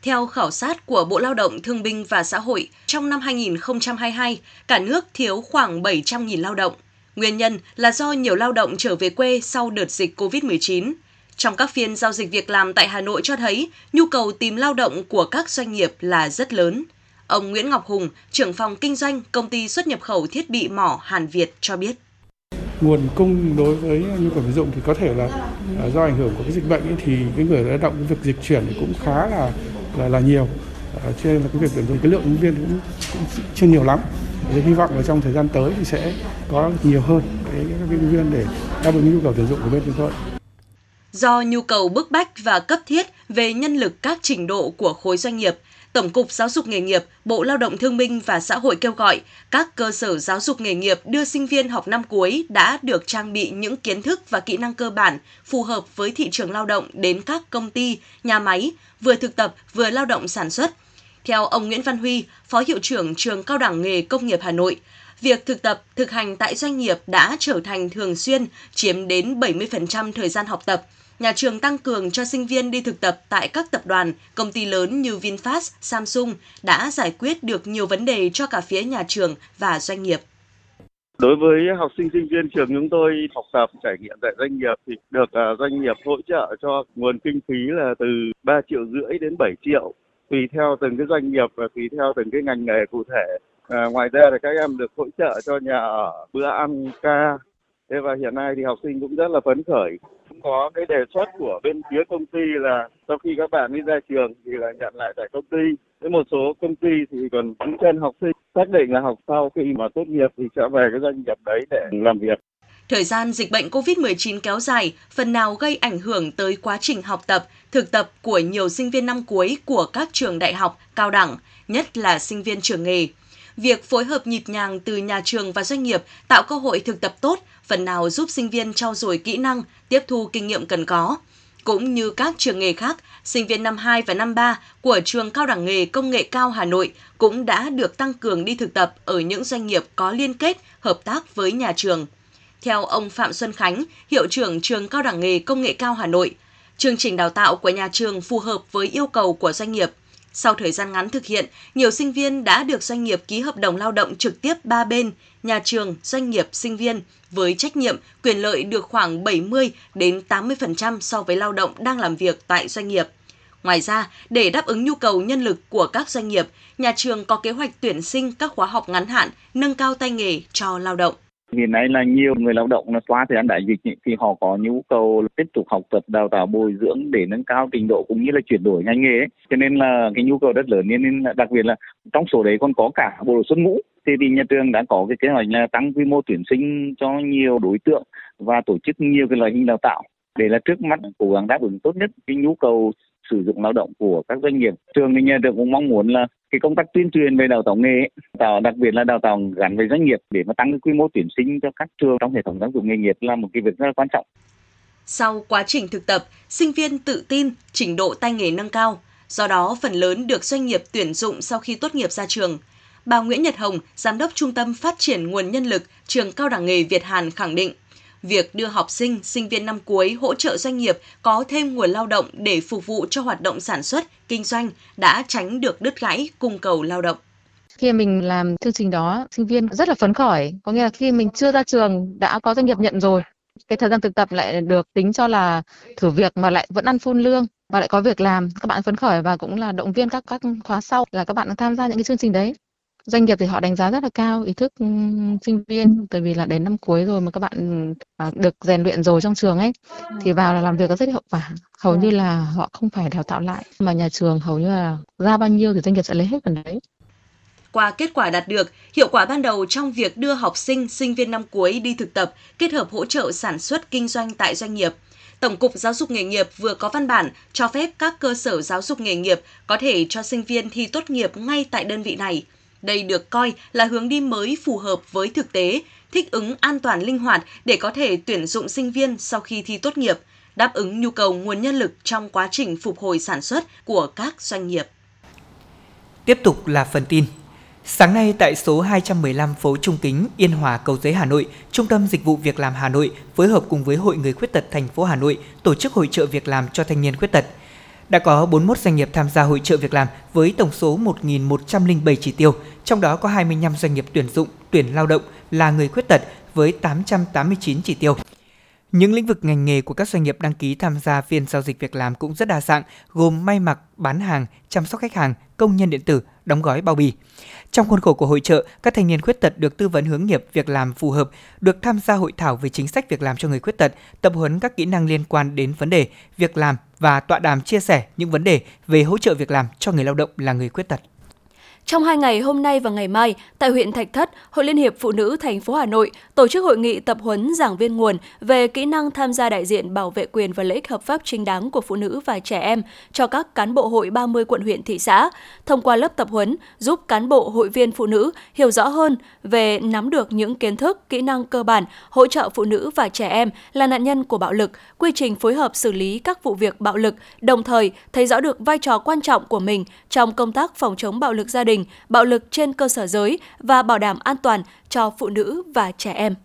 Theo khảo sát của Bộ Lao động Thương binh và Xã hội, trong năm 2022, cả nước thiếu khoảng 700.000 lao động. Nguyên nhân là do nhiều lao động trở về quê sau đợt dịch COVID-19. Trong các phiên giao dịch việc làm tại Hà Nội cho thấy, nhu cầu tìm lao động của các doanh nghiệp là rất lớn. Ông Nguyễn Ngọc Hùng, trưởng phòng kinh doanh công ty xuất nhập khẩu thiết bị mỏ Hàn Việt cho biết. Nguồn cung đối với nhu cầu sử dụng thì có thể là à, do ảnh hưởng của cái dịch bệnh ấy, thì cái người lao động việc dịch chuyển thì cũng khá là là, là nhiều. À, cho nên là cái việc tuyển dụng cái lượng ứng viên cũng, cũng chưa nhiều lắm thì hy vọng là trong thời gian tới thì sẽ có nhiều hơn cái các nhân viên để đáp ứng nhu cầu tuyển dụng của bên chúng tôi. Do nhu cầu bức bách và cấp thiết về nhân lực các trình độ của khối doanh nghiệp, Tổng cục Giáo dục nghề nghiệp, Bộ Lao động Thương binh và Xã hội kêu gọi các cơ sở giáo dục nghề nghiệp đưa sinh viên học năm cuối đã được trang bị những kiến thức và kỹ năng cơ bản phù hợp với thị trường lao động đến các công ty, nhà máy, vừa thực tập vừa lao động sản xuất – theo ông Nguyễn Văn Huy, Phó Hiệu trưởng Trường Cao đẳng Nghề Công nghiệp Hà Nội, việc thực tập, thực hành tại doanh nghiệp đã trở thành thường xuyên, chiếm đến 70% thời gian học tập. Nhà trường tăng cường cho sinh viên đi thực tập tại các tập đoàn, công ty lớn như VinFast, Samsung đã giải quyết được nhiều vấn đề cho cả phía nhà trường và doanh nghiệp. Đối với học sinh sinh viên trường chúng tôi học tập trải nghiệm tại doanh nghiệp thì được à, doanh nghiệp hỗ trợ cho nguồn kinh phí là từ 3 triệu rưỡi đến 7 triệu tùy theo từng cái doanh nghiệp và tùy theo từng cái ngành nghề cụ thể. À, ngoài ra thì các em được hỗ trợ cho nhà ở bữa ăn ca. Thế và hiện nay thì học sinh cũng rất là phấn khởi. Cũng có cái đề xuất của bên phía công ty là sau khi các bạn đi ra trường thì là nhận lại tại công ty. Với một số công ty thì còn giữ chân học sinh xác định là học sau khi mà tốt nghiệp thì sẽ về cái doanh nghiệp đấy để làm việc. Thời gian dịch bệnh COVID-19 kéo dài phần nào gây ảnh hưởng tới quá trình học tập, thực tập của nhiều sinh viên năm cuối của các trường đại học, cao đẳng, nhất là sinh viên trường nghề. Việc phối hợp nhịp nhàng từ nhà trường và doanh nghiệp tạo cơ hội thực tập tốt, phần nào giúp sinh viên trau dồi kỹ năng, tiếp thu kinh nghiệm cần có. Cũng như các trường nghề khác, sinh viên năm 2 và năm 3 của trường Cao đẳng nghề Công nghệ cao Hà Nội cũng đã được tăng cường đi thực tập ở những doanh nghiệp có liên kết, hợp tác với nhà trường. Theo ông Phạm Xuân Khánh, hiệu trưởng trường Cao đẳng nghề Công nghệ cao Hà Nội, chương trình đào tạo của nhà trường phù hợp với yêu cầu của doanh nghiệp. Sau thời gian ngắn thực hiện, nhiều sinh viên đã được doanh nghiệp ký hợp đồng lao động trực tiếp ba bên, nhà trường, doanh nghiệp, sinh viên với trách nhiệm, quyền lợi được khoảng 70 đến 80% so với lao động đang làm việc tại doanh nghiệp. Ngoài ra, để đáp ứng nhu cầu nhân lực của các doanh nghiệp, nhà trường có kế hoạch tuyển sinh các khóa học ngắn hạn, nâng cao tay nghề cho lao động. Hiện nay là nhiều người lao động là qua thời gian đại dịch thì họ có nhu cầu tiếp tục học tập, đào tạo, bồi dưỡng để nâng cao trình độ cũng như là chuyển đổi ngành nghề. Cho nên là cái nhu cầu rất lớn nên là đặc biệt là trong số đấy còn có cả bộ đội xuất ngũ. Thì, thì nhà trường đã có cái kế hoạch là tăng quy mô tuyển sinh cho nhiều đối tượng và tổ chức nhiều cái loại hình đào tạo để là trước mắt cố gắng đáp ứng tốt nhất cái nhu cầu sử dụng lao động của các doanh nghiệp. Trường thì nhà trường cũng mong muốn là cái công tác tuyên truyền về đào tạo nghề, tạo đặc biệt là đào tạo gắn với doanh nghiệp để mà tăng cái quy mô tuyển sinh cho các trường trong hệ thống giáo dục nghề nghiệp là một cái việc rất là quan trọng. Sau quá trình thực tập, sinh viên tự tin, trình độ tay nghề nâng cao, do đó phần lớn được doanh nghiệp tuyển dụng sau khi tốt nghiệp ra trường. Bà Nguyễn Nhật Hồng, Giám đốc Trung tâm Phát triển Nguồn Nhân lực Trường Cao đẳng nghề Việt Hàn khẳng định, việc đưa học sinh, sinh viên năm cuối hỗ trợ doanh nghiệp có thêm nguồn lao động để phục vụ cho hoạt động sản xuất, kinh doanh đã tránh được đứt gãy cung cầu lao động. Khi mình làm chương trình đó, sinh viên rất là phấn khởi, có nghĩa là khi mình chưa ra trường đã có doanh nghiệp nhận rồi. Cái thời gian thực tập lại được tính cho là thử việc mà lại vẫn ăn phun lương và lại có việc làm, các bạn phấn khởi và cũng là động viên các các khóa sau là các bạn tham gia những cái chương trình đấy doanh nghiệp thì họ đánh giá rất là cao ý thức sinh viên tại vì là đến năm cuối rồi mà các bạn à, được rèn luyện rồi trong trường ấy thì vào là làm việc có rất hiệu quả hầu như là họ không phải đào tạo lại mà nhà trường hầu như là ra bao nhiêu thì doanh nghiệp sẽ lấy hết phần đấy qua kết quả đạt được, hiệu quả ban đầu trong việc đưa học sinh, sinh viên năm cuối đi thực tập, kết hợp hỗ trợ sản xuất kinh doanh tại doanh nghiệp. Tổng cục Giáo dục nghề nghiệp vừa có văn bản cho phép các cơ sở giáo dục nghề nghiệp có thể cho sinh viên thi tốt nghiệp ngay tại đơn vị này. Đây được coi là hướng đi mới phù hợp với thực tế, thích ứng an toàn linh hoạt để có thể tuyển dụng sinh viên sau khi thi tốt nghiệp, đáp ứng nhu cầu nguồn nhân lực trong quá trình phục hồi sản xuất của các doanh nghiệp. Tiếp tục là phần tin. Sáng nay tại số 215 phố Trung Kính, Yên Hòa, Cầu Giấy, Hà Nội, Trung tâm Dịch vụ Việc làm Hà Nội phối hợp cùng với Hội Người Khuyết tật thành phố Hà Nội tổ chức hội trợ việc làm cho thanh niên khuyết tật. Đã có 41 doanh nghiệp tham gia hội trợ việc làm với tổng số 1.107 chỉ tiêu, trong đó có 25 doanh nghiệp tuyển dụng, tuyển lao động là người khuyết tật với 889 chỉ tiêu. Những lĩnh vực ngành nghề của các doanh nghiệp đăng ký tham gia phiên giao dịch việc làm cũng rất đa dạng, gồm may mặc, bán hàng, chăm sóc khách hàng, công nhân điện tử, đóng gói bao bì. Trong khuôn khổ của hội trợ, các thanh niên khuyết tật được tư vấn hướng nghiệp việc làm phù hợp, được tham gia hội thảo về chính sách việc làm cho người khuyết tật, tập huấn các kỹ năng liên quan đến vấn đề việc làm và tọa đàm chia sẻ những vấn đề về hỗ trợ việc làm cho người lao động là người khuyết tật. Trong hai ngày hôm nay và ngày mai, tại huyện Thạch Thất, Hội Liên hiệp Phụ nữ thành phố Hà Nội tổ chức hội nghị tập huấn giảng viên nguồn về kỹ năng tham gia đại diện bảo vệ quyền và lợi ích hợp pháp chính đáng của phụ nữ và trẻ em cho các cán bộ hội 30 quận huyện thị xã. Thông qua lớp tập huấn, giúp cán bộ hội viên phụ nữ hiểu rõ hơn về nắm được những kiến thức, kỹ năng cơ bản hỗ trợ phụ nữ và trẻ em là nạn nhân của bạo lực, quy trình phối hợp xử lý các vụ việc bạo lực, đồng thời thấy rõ được vai trò quan trọng của mình trong công tác phòng chống bạo lực gia đình đình, bạo lực trên cơ sở giới và bảo đảm an toàn cho phụ nữ và trẻ em.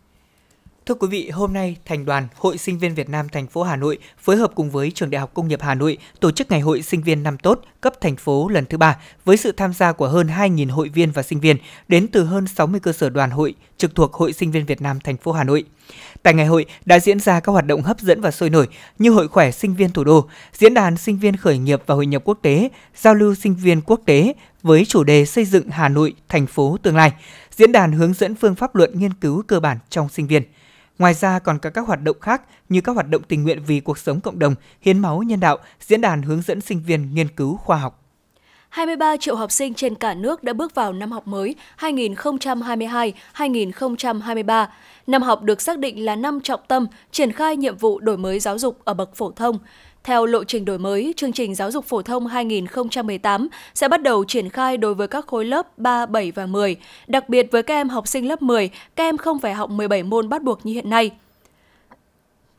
Thưa quý vị, hôm nay Thành đoàn Hội Sinh viên Việt Nam thành phố Hà Nội phối hợp cùng với Trường Đại học Công nghiệp Hà Nội tổ chức Ngày hội Sinh viên năm tốt cấp thành phố lần thứ ba với sự tham gia của hơn 2.000 hội viên và sinh viên đến từ hơn 60 cơ sở đoàn hội trực thuộc Hội Sinh viên Việt Nam thành phố Hà Nội. Tại ngày hội đã diễn ra các hoạt động hấp dẫn và sôi nổi như Hội khỏe sinh viên thủ đô, diễn đàn sinh viên khởi nghiệp và hội nhập quốc tế, giao lưu sinh viên quốc tế với chủ đề xây dựng Hà Nội thành phố tương lai, diễn đàn hướng dẫn phương pháp luận nghiên cứu cơ bản trong sinh viên. Ngoài ra còn có các hoạt động khác như các hoạt động tình nguyện vì cuộc sống cộng đồng, hiến máu nhân đạo, diễn đàn hướng dẫn sinh viên nghiên cứu khoa học. 23 triệu học sinh trên cả nước đã bước vào năm học mới 2022-2023. Năm học được xác định là năm trọng tâm triển khai nhiệm vụ đổi mới giáo dục ở bậc phổ thông. Theo lộ trình đổi mới, chương trình giáo dục phổ thông 2018 sẽ bắt đầu triển khai đối với các khối lớp 3, 7 và 10. Đặc biệt với các em học sinh lớp 10, các em không phải học 17 môn bắt buộc như hiện nay.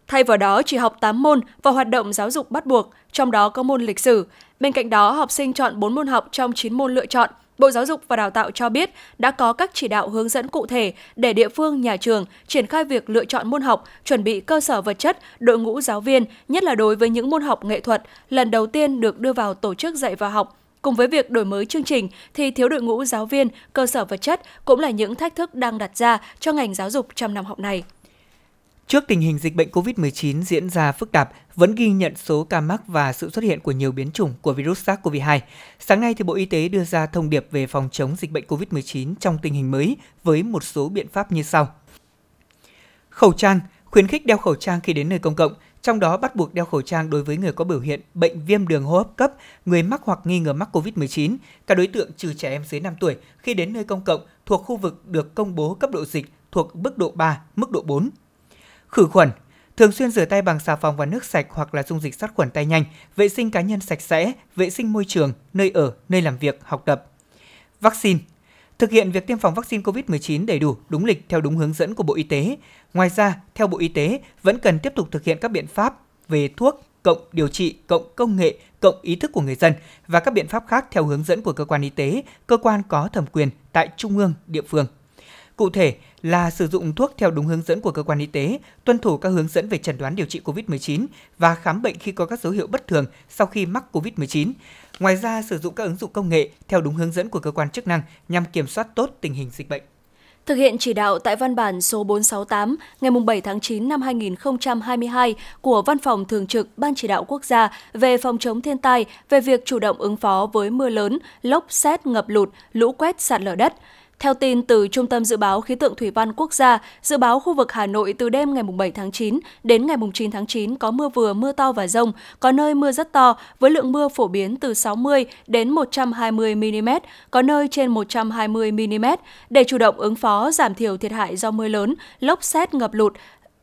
Thay vào đó chỉ học 8 môn và hoạt động giáo dục bắt buộc, trong đó có môn lịch sử. Bên cạnh đó, học sinh chọn 4 môn học trong 9 môn lựa chọn. Bộ Giáo dục và Đào tạo cho biết đã có các chỉ đạo hướng dẫn cụ thể để địa phương, nhà trường triển khai việc lựa chọn môn học, chuẩn bị cơ sở vật chất, đội ngũ giáo viên, nhất là đối với những môn học nghệ thuật lần đầu tiên được đưa vào tổ chức dạy và học. Cùng với việc đổi mới chương trình thì thiếu đội ngũ giáo viên, cơ sở vật chất cũng là những thách thức đang đặt ra cho ngành giáo dục trong năm học này. Trước tình hình dịch bệnh COVID-19 diễn ra phức tạp, vẫn ghi nhận số ca mắc và sự xuất hiện của nhiều biến chủng của virus SARS-CoV-2. Sáng nay thì Bộ Y tế đưa ra thông điệp về phòng chống dịch bệnh COVID-19 trong tình hình mới với một số biện pháp như sau. Khẩu trang, khuyến khích đeo khẩu trang khi đến nơi công cộng, trong đó bắt buộc đeo khẩu trang đối với người có biểu hiện bệnh viêm đường hô hấp cấp, người mắc hoặc nghi ngờ mắc COVID-19, các đối tượng trừ trẻ em dưới 5 tuổi khi đến nơi công cộng thuộc khu vực được công bố cấp độ dịch thuộc mức độ 3, mức độ 4 Khử khuẩn, thường xuyên rửa tay bằng xà phòng và nước sạch hoặc là dung dịch sát khuẩn tay nhanh, vệ sinh cá nhân sạch sẽ, vệ sinh môi trường, nơi ở, nơi làm việc, học tập. Vaccine Thực hiện việc tiêm phòng vaccine COVID-19 đầy đủ, đúng lịch theo đúng hướng dẫn của Bộ Y tế. Ngoài ra, theo Bộ Y tế, vẫn cần tiếp tục thực hiện các biện pháp về thuốc, cộng điều trị, cộng công nghệ, cộng ý thức của người dân và các biện pháp khác theo hướng dẫn của cơ quan y tế, cơ quan có thẩm quyền tại trung ương, địa phương. Cụ thể là sử dụng thuốc theo đúng hướng dẫn của cơ quan y tế, tuân thủ các hướng dẫn về chẩn đoán điều trị COVID-19 và khám bệnh khi có các dấu hiệu bất thường sau khi mắc COVID-19. Ngoài ra, sử dụng các ứng dụng công nghệ theo đúng hướng dẫn của cơ quan chức năng nhằm kiểm soát tốt tình hình dịch bệnh. Thực hiện chỉ đạo tại văn bản số 468 ngày 7 tháng 9 năm 2022 của Văn phòng Thường trực Ban Chỉ đạo Quốc gia về phòng chống thiên tai về việc chủ động ứng phó với mưa lớn, lốc xét, ngập lụt, lũ quét, sạt lở đất – theo tin từ Trung tâm Dự báo Khí tượng Thủy văn Quốc gia, dự báo khu vực Hà Nội từ đêm ngày 7 tháng 9 đến ngày 9 tháng 9 có mưa vừa, mưa to và rông, có nơi mưa rất to với lượng mưa phổ biến từ 60 đến 120 mm, có nơi trên 120 mm. Để chủ động ứng phó, giảm thiểu thiệt hại do mưa lớn, lốc xét ngập lụt,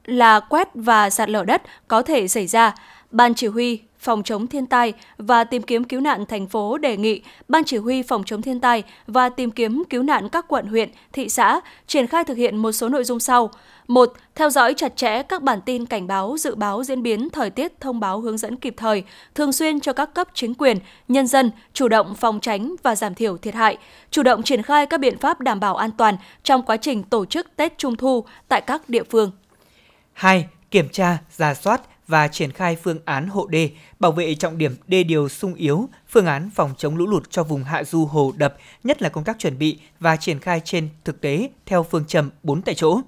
là quét và sạt lở đất có thể xảy ra. Ban chỉ huy phòng chống thiên tai và tìm kiếm cứu nạn thành phố đề nghị Ban chỉ huy phòng chống thiên tai và tìm kiếm cứu nạn các quận huyện, thị xã triển khai thực hiện một số nội dung sau. một Theo dõi chặt chẽ các bản tin cảnh báo, dự báo diễn biến thời tiết, thông báo hướng dẫn kịp thời, thường xuyên cho các cấp chính quyền, nhân dân chủ động phòng tránh và giảm thiểu thiệt hại, chủ động triển khai các biện pháp đảm bảo an toàn trong quá trình tổ chức Tết Trung thu tại các địa phương. 2. Kiểm tra, giả soát, và triển khai phương án hộ đê, bảo vệ trọng điểm đê điều sung yếu, phương án phòng chống lũ lụt cho vùng hạ du hồ đập, nhất là công tác chuẩn bị và triển khai trên thực tế theo phương châm 4 tại chỗ.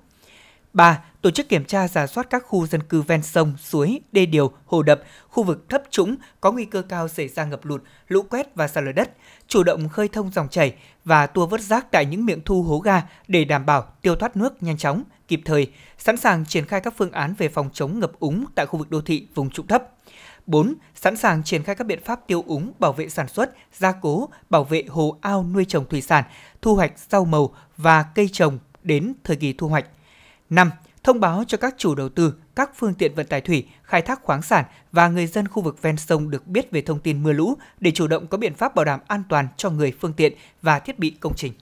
3. Tổ chức kiểm tra giả soát các khu dân cư ven sông, suối, đê điều, hồ đập, khu vực thấp trũng có nguy cơ cao xảy ra ngập lụt, lũ quét và sạt lở đất, chủ động khơi thông dòng chảy và tua vớt rác tại những miệng thu hố ga để đảm bảo tiêu thoát nước nhanh chóng, kịp thời, sẵn sàng triển khai các phương án về phòng chống ngập úng tại khu vực đô thị vùng trũng thấp. 4. Sẵn sàng triển khai các biện pháp tiêu úng, bảo vệ sản xuất, gia cố, bảo vệ hồ ao nuôi trồng thủy sản, thu hoạch rau màu và cây trồng đến thời kỳ thu hoạch. 5. Thông báo cho các chủ đầu tư, các phương tiện vận tải thủy, khai thác khoáng sản và người dân khu vực ven sông được biết về thông tin mưa lũ để chủ động có biện pháp bảo đảm an toàn cho người phương tiện và thiết bị công trình.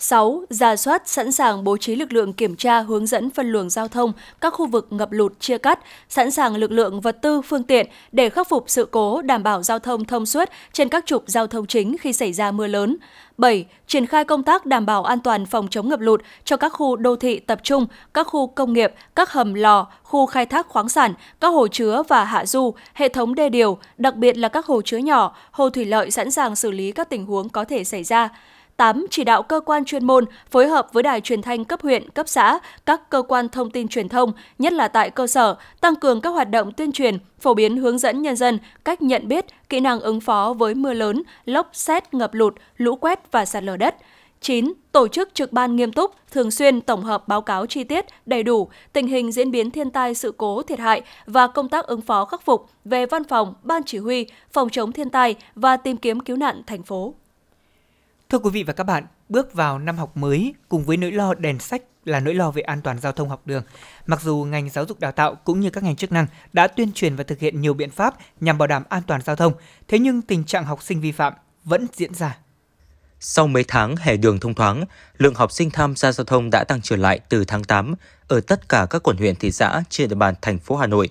6. Giả soát sẵn sàng bố trí lực lượng kiểm tra hướng dẫn phân luồng giao thông các khu vực ngập lụt chia cắt, sẵn sàng lực lượng vật tư phương tiện để khắc phục sự cố đảm bảo giao thông thông suốt trên các trục giao thông chính khi xảy ra mưa lớn. 7. Triển khai công tác đảm bảo an toàn phòng chống ngập lụt cho các khu đô thị tập trung, các khu công nghiệp, các hầm lò, khu khai thác khoáng sản, các hồ chứa và hạ du, hệ thống đê điều, đặc biệt là các hồ chứa nhỏ, hồ thủy lợi sẵn sàng xử lý các tình huống có thể xảy ra. 8. Chỉ đạo cơ quan chuyên môn phối hợp với đài truyền thanh cấp huyện, cấp xã, các cơ quan thông tin truyền thông, nhất là tại cơ sở, tăng cường các hoạt động tuyên truyền, phổ biến hướng dẫn nhân dân cách nhận biết, kỹ năng ứng phó với mưa lớn, lốc, xét, ngập lụt, lũ quét và sạt lở đất. 9. Tổ chức trực ban nghiêm túc, thường xuyên tổng hợp báo cáo chi tiết, đầy đủ tình hình diễn biến thiên tai sự cố thiệt hại và công tác ứng phó khắc phục về văn phòng, ban chỉ huy, phòng chống thiên tai và tìm kiếm cứu nạn thành phố. Thưa quý vị và các bạn, bước vào năm học mới cùng với nỗi lo đèn sách là nỗi lo về an toàn giao thông học đường. Mặc dù ngành giáo dục đào tạo cũng như các ngành chức năng đã tuyên truyền và thực hiện nhiều biện pháp nhằm bảo đảm an toàn giao thông, thế nhưng tình trạng học sinh vi phạm vẫn diễn ra. Sau mấy tháng hè đường thông thoáng, lượng học sinh tham gia giao thông đã tăng trở lại từ tháng 8 ở tất cả các quận huyện thị xã trên địa bàn thành phố Hà Nội.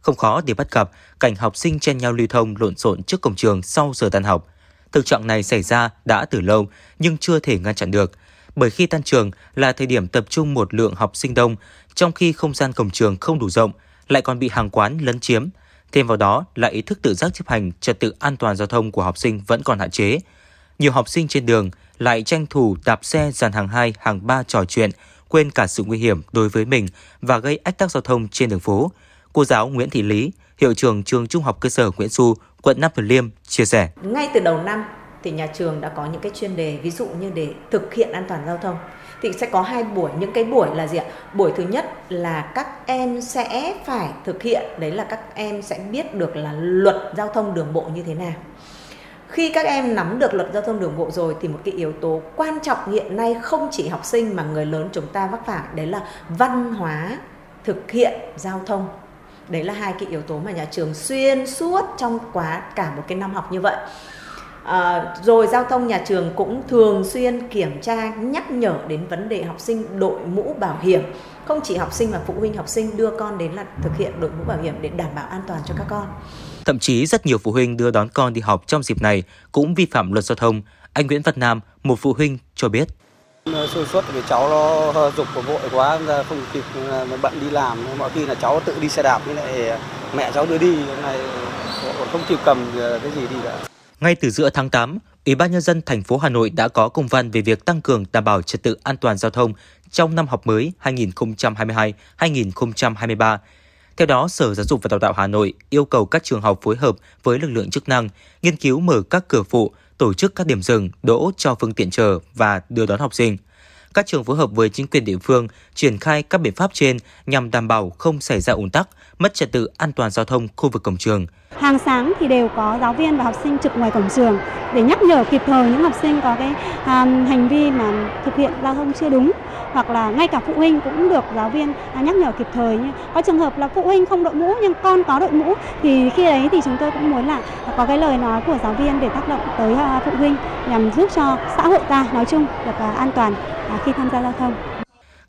Không khó để bắt gặp cảnh học sinh chen nhau lưu thông lộn xộn trước cổng trường sau giờ tan học – Thực trạng này xảy ra đã từ lâu nhưng chưa thể ngăn chặn được, bởi khi tan trường là thời điểm tập trung một lượng học sinh đông, trong khi không gian cổng trường không đủ rộng, lại còn bị hàng quán lấn chiếm. Thêm vào đó là ý thức tự giác chấp hành trật tự an toàn giao thông của học sinh vẫn còn hạn chế. Nhiều học sinh trên đường lại tranh thủ đạp xe dàn hàng 2, hàng 3 trò chuyện, quên cả sự nguy hiểm đối với mình và gây ách tắc giao thông trên đường phố. Cô giáo Nguyễn Thị Lý, hiệu trưởng trường Trung học cơ sở Nguyễn Du, quận Nam Từ Liêm chia sẻ. Ngay từ đầu năm thì nhà trường đã có những cái chuyên đề ví dụ như để thực hiện an toàn giao thông. Thì sẽ có hai buổi. Những cái buổi là gì ạ? Buổi thứ nhất là các em sẽ phải thực hiện. Đấy là các em sẽ biết được là luật giao thông đường bộ như thế nào. Khi các em nắm được luật giao thông đường bộ rồi thì một cái yếu tố quan trọng hiện nay không chỉ học sinh mà người lớn chúng ta vấp phải đấy là văn hóa thực hiện giao thông đấy là hai cái yếu tố mà nhà trường xuyên suốt trong quá cả một cái năm học như vậy à, rồi giao thông nhà trường cũng thường xuyên kiểm tra nhắc nhở đến vấn đề học sinh đội mũ bảo hiểm không chỉ học sinh mà phụ huynh học sinh đưa con đến là thực hiện đội mũ bảo hiểm để đảm bảo an toàn cho các con Thậm chí rất nhiều phụ huynh đưa đón con đi học trong dịp này cũng vi phạm luật giao thông. Anh Nguyễn Văn Nam, một phụ huynh cho biết sôi suất vì cháu nó dục của vội quá ra không kịp bận đi làm mọi khi là cháu tự đi xe đạp với lại mẹ cháu đưa đi này không kịp cầm cái gì đi cả. Ngay từ giữa tháng 8, Ủy ban nhân dân thành phố Hà Nội đã có công văn về việc tăng cường đảm bảo trật tự an toàn giao thông trong năm học mới 2022-2023. Theo đó, Sở Giáo dục và Đào tạo Hà Nội yêu cầu các trường học phối hợp với lực lượng chức năng nghiên cứu mở các cửa phụ, tổ chức các điểm dừng, đỗ cho phương tiện chờ và đưa đón học sinh. Các trường phối hợp với chính quyền địa phương triển khai các biện pháp trên nhằm đảm bảo không xảy ra ùn tắc, mất trật tự an toàn giao thông khu vực cổng trường. Hàng sáng thì đều có giáo viên và học sinh trực ngoài cổng trường để nhắc nhở kịp thời những học sinh có cái um, hành vi mà thực hiện giao thông chưa đúng hoặc là ngay cả phụ huynh cũng được giáo viên nhắc nhở kịp thời có trường hợp là phụ huynh không đội mũ nhưng con có đội mũ thì khi đấy thì chúng tôi cũng muốn là có cái lời nói của giáo viên để tác động tới phụ huynh nhằm giúp cho xã hội ta nói chung được an toàn khi tham gia giao thông.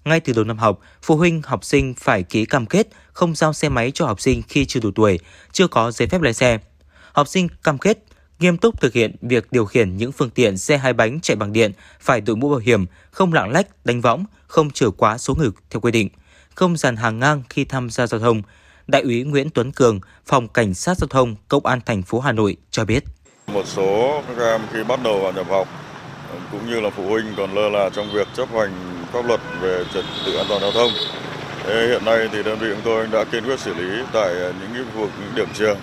Ngay từ đầu năm học, phụ huynh học sinh phải ký cam kết không giao xe máy cho học sinh khi chưa đủ tuổi, chưa có giấy phép lái xe. Học sinh cam kết nghiêm túc thực hiện việc điều khiển những phương tiện xe hai bánh chạy bằng điện, phải đội mũ bảo hiểm, không lạng lách, đánh võng, không trở quá số người theo quy định, không dàn hàng ngang khi tham gia giao thông. Đại úy Nguyễn Tuấn Cường, Phòng Cảnh sát Giao thông, Công an thành phố Hà Nội cho biết. Một số các em khi bắt đầu vào nhập học cũng như là phụ huynh còn lơ là trong việc chấp hành pháp luật về trật tự an toàn giao thông. Hiện nay thì đơn vị chúng tôi đã kiên quyết xử lý tại những cái khu vực những điểm trường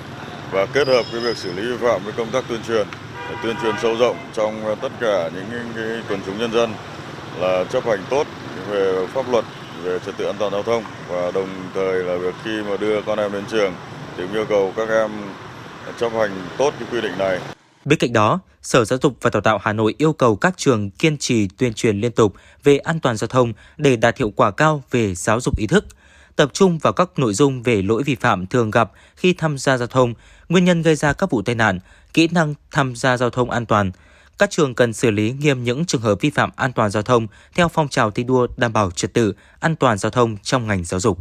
và kết hợp cái việc xử lý vi phạm với công tác tuyên truyền để tuyên truyền sâu rộng trong tất cả những cái quần chúng nhân dân là chấp hành tốt về pháp luật về trật tự an toàn giao thông và đồng thời là việc khi mà đưa con em đến trường thì yêu cầu các em chấp hành tốt cái quy định này. Bên cạnh đó, Sở Giáo dục và Đào tạo Hà Nội yêu cầu các trường kiên trì tuyên truyền liên tục về an toàn giao thông để đạt hiệu quả cao về giáo dục ý thức, tập trung vào các nội dung về lỗi vi phạm thường gặp khi tham gia giao thông, nguyên nhân gây ra các vụ tai nạn, kỹ năng tham gia giao thông an toàn. Các trường cần xử lý nghiêm những trường hợp vi phạm an toàn giao thông theo phong trào thi đua đảm bảo trật tự, an toàn giao thông trong ngành giáo dục.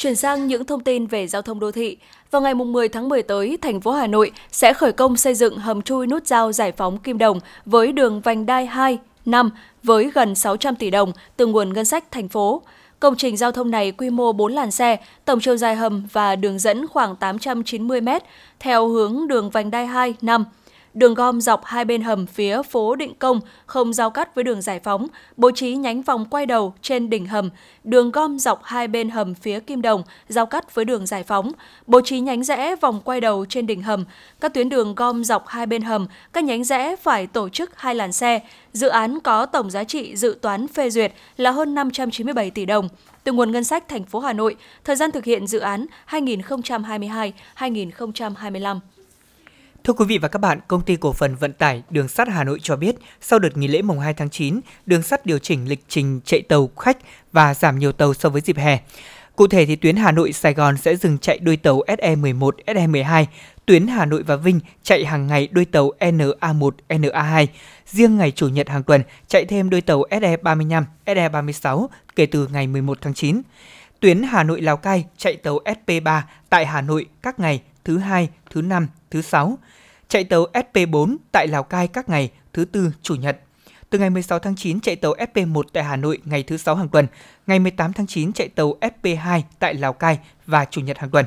Chuyển sang những thông tin về giao thông đô thị. Vào ngày 10 tháng 10 tới, thành phố Hà Nội sẽ khởi công xây dựng hầm chui nút giao giải phóng Kim Đồng với đường vành đai 2, 5 với gần 600 tỷ đồng từ nguồn ngân sách thành phố. Công trình giao thông này quy mô 4 làn xe, tổng chiều dài hầm và đường dẫn khoảng 890 m theo hướng đường vành đai 2, 5 đường gom dọc hai bên hầm phía phố Định Công không giao cắt với đường Giải Phóng, bố trí nhánh vòng quay đầu trên đỉnh hầm, đường gom dọc hai bên hầm phía Kim Đồng giao cắt với đường Giải Phóng, bố trí nhánh rẽ vòng quay đầu trên đỉnh hầm. Các tuyến đường gom dọc hai bên hầm, các nhánh rẽ phải tổ chức hai làn xe. Dự án có tổng giá trị dự toán phê duyệt là hơn 597 tỷ đồng từ nguồn ngân sách thành phố Hà Nội, thời gian thực hiện dự án 2022-2025. Thưa quý vị và các bạn, công ty cổ phần vận tải Đường sắt Hà Nội cho biết, sau đợt nghỉ lễ mùng 2 tháng 9, đường sắt điều chỉnh lịch trình chạy tàu khách và giảm nhiều tàu so với dịp hè. Cụ thể thì tuyến Hà Nội Sài Gòn sẽ dừng chạy đôi tàu SE11, SE12, tuyến Hà Nội và Vinh chạy hàng ngày đôi tàu NA1, NA2. Riêng ngày chủ nhật hàng tuần chạy thêm đôi tàu SE35, SE36 kể từ ngày 11 tháng 9. Tuyến Hà Nội Lào Cai chạy tàu SP3 tại Hà Nội các ngày thứ hai, thứ năm, thứ sáu chạy tàu SP4 tại Lào Cai các ngày thứ tư, chủ nhật. Từ ngày 16 tháng 9 chạy tàu SP1 tại Hà Nội ngày thứ sáu hàng tuần, ngày 18 tháng 9 chạy tàu SP2 tại Lào Cai và chủ nhật hàng tuần.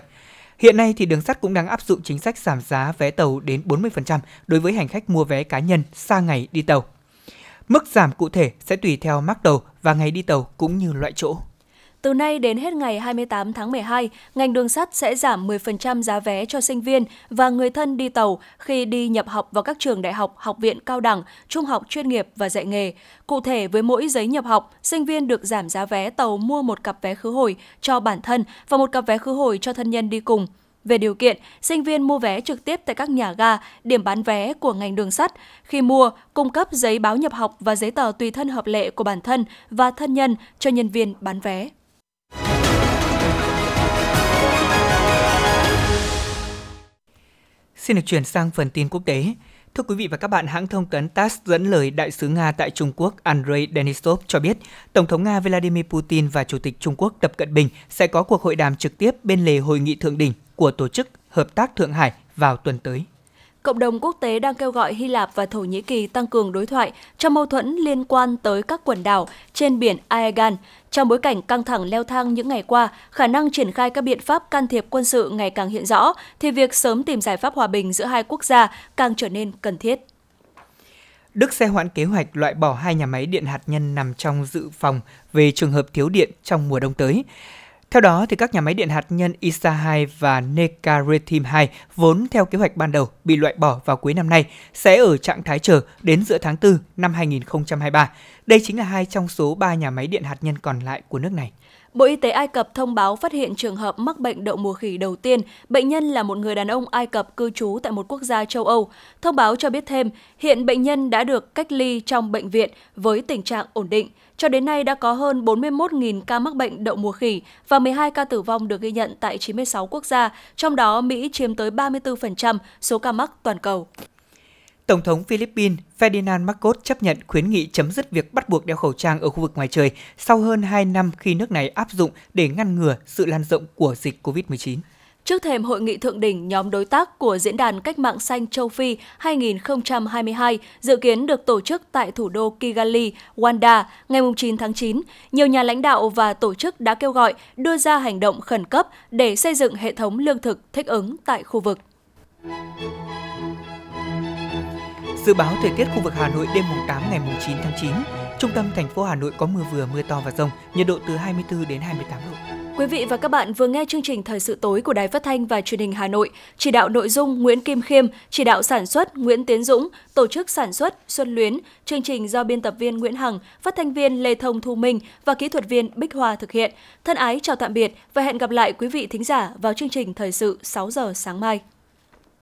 Hiện nay thì đường sắt cũng đang áp dụng chính sách giảm giá vé tàu đến 40% đối với hành khách mua vé cá nhân xa ngày đi tàu. Mức giảm cụ thể sẽ tùy theo mắc tàu và ngày đi tàu cũng như loại chỗ. Từ nay đến hết ngày 28 tháng 12, ngành đường sắt sẽ giảm 10% giá vé cho sinh viên và người thân đi tàu khi đi nhập học vào các trường đại học, học viện cao đẳng, trung học chuyên nghiệp và dạy nghề. Cụ thể, với mỗi giấy nhập học, sinh viên được giảm giá vé tàu mua một cặp vé khứ hồi cho bản thân và một cặp vé khứ hồi cho thân nhân đi cùng. Về điều kiện, sinh viên mua vé trực tiếp tại các nhà ga, điểm bán vé của ngành đường sắt. Khi mua, cung cấp giấy báo nhập học và giấy tờ tùy thân hợp lệ của bản thân và thân nhân cho nhân viên bán vé. Xin được chuyển sang phần tin quốc tế. Thưa quý vị và các bạn, hãng thông tấn TASS dẫn lời đại sứ Nga tại Trung Quốc Andrei Denisov cho biết, Tổng thống Nga Vladimir Putin và Chủ tịch Trung Quốc Tập Cận Bình sẽ có cuộc hội đàm trực tiếp bên lề hội nghị thượng đỉnh của Tổ chức Hợp tác Thượng Hải vào tuần tới. Cộng đồng quốc tế đang kêu gọi Hy Lạp và Thổ Nhĩ Kỳ tăng cường đối thoại trong mâu thuẫn liên quan tới các quần đảo trên biển Aegean. Trong bối cảnh căng thẳng leo thang những ngày qua, khả năng triển khai các biện pháp can thiệp quân sự ngày càng hiện rõ, thì việc sớm tìm giải pháp hòa bình giữa hai quốc gia càng trở nên cần thiết. Đức sẽ hoãn kế hoạch loại bỏ hai nhà máy điện hạt nhân nằm trong dự phòng về trường hợp thiếu điện trong mùa đông tới. Theo đó, thì các nhà máy điện hạt nhân Isa 2 và Nekaretim 2 vốn theo kế hoạch ban đầu bị loại bỏ vào cuối năm nay sẽ ở trạng thái chờ đến giữa tháng 4 năm 2023. Đây chính là hai trong số ba nhà máy điện hạt nhân còn lại của nước này. Bộ Y tế Ai Cập thông báo phát hiện trường hợp mắc bệnh đậu mùa khỉ đầu tiên. Bệnh nhân là một người đàn ông Ai Cập cư trú tại một quốc gia châu Âu. Thông báo cho biết thêm, hiện bệnh nhân đã được cách ly trong bệnh viện với tình trạng ổn định. Cho đến nay đã có hơn 41.000 ca mắc bệnh đậu mùa khỉ và 12 ca tử vong được ghi nhận tại 96 quốc gia, trong đó Mỹ chiếm tới 34% số ca mắc toàn cầu. Tổng thống Philippines Ferdinand Marcos chấp nhận khuyến nghị chấm dứt việc bắt buộc đeo khẩu trang ở khu vực ngoài trời sau hơn 2 năm khi nước này áp dụng để ngăn ngừa sự lan rộng của dịch COVID-19. Trước thềm hội nghị thượng đỉnh nhóm đối tác của Diễn đàn Cách mạng xanh châu Phi 2022 dự kiến được tổ chức tại thủ đô Kigali, Rwanda ngày 9 tháng 9, nhiều nhà lãnh đạo và tổ chức đã kêu gọi đưa ra hành động khẩn cấp để xây dựng hệ thống lương thực thích ứng tại khu vực. Dự báo thời tiết khu vực Hà Nội đêm mùng 8 ngày mùng 9 tháng 9, trung tâm thành phố Hà Nội có mưa vừa mưa to và rông, nhiệt độ từ 24 đến 28 độ. Quý vị và các bạn vừa nghe chương trình Thời sự tối của Đài Phát thanh và Truyền hình Hà Nội, chỉ đạo nội dung Nguyễn Kim Khiêm, chỉ đạo sản xuất Nguyễn Tiến Dũng, tổ chức sản xuất Xuân Luyến, chương trình do biên tập viên Nguyễn Hằng, phát thanh viên Lê Thông Thu Minh và kỹ thuật viên Bích Hoa thực hiện. Thân ái chào tạm biệt và hẹn gặp lại quý vị thính giả vào chương trình Thời sự 6 giờ sáng mai.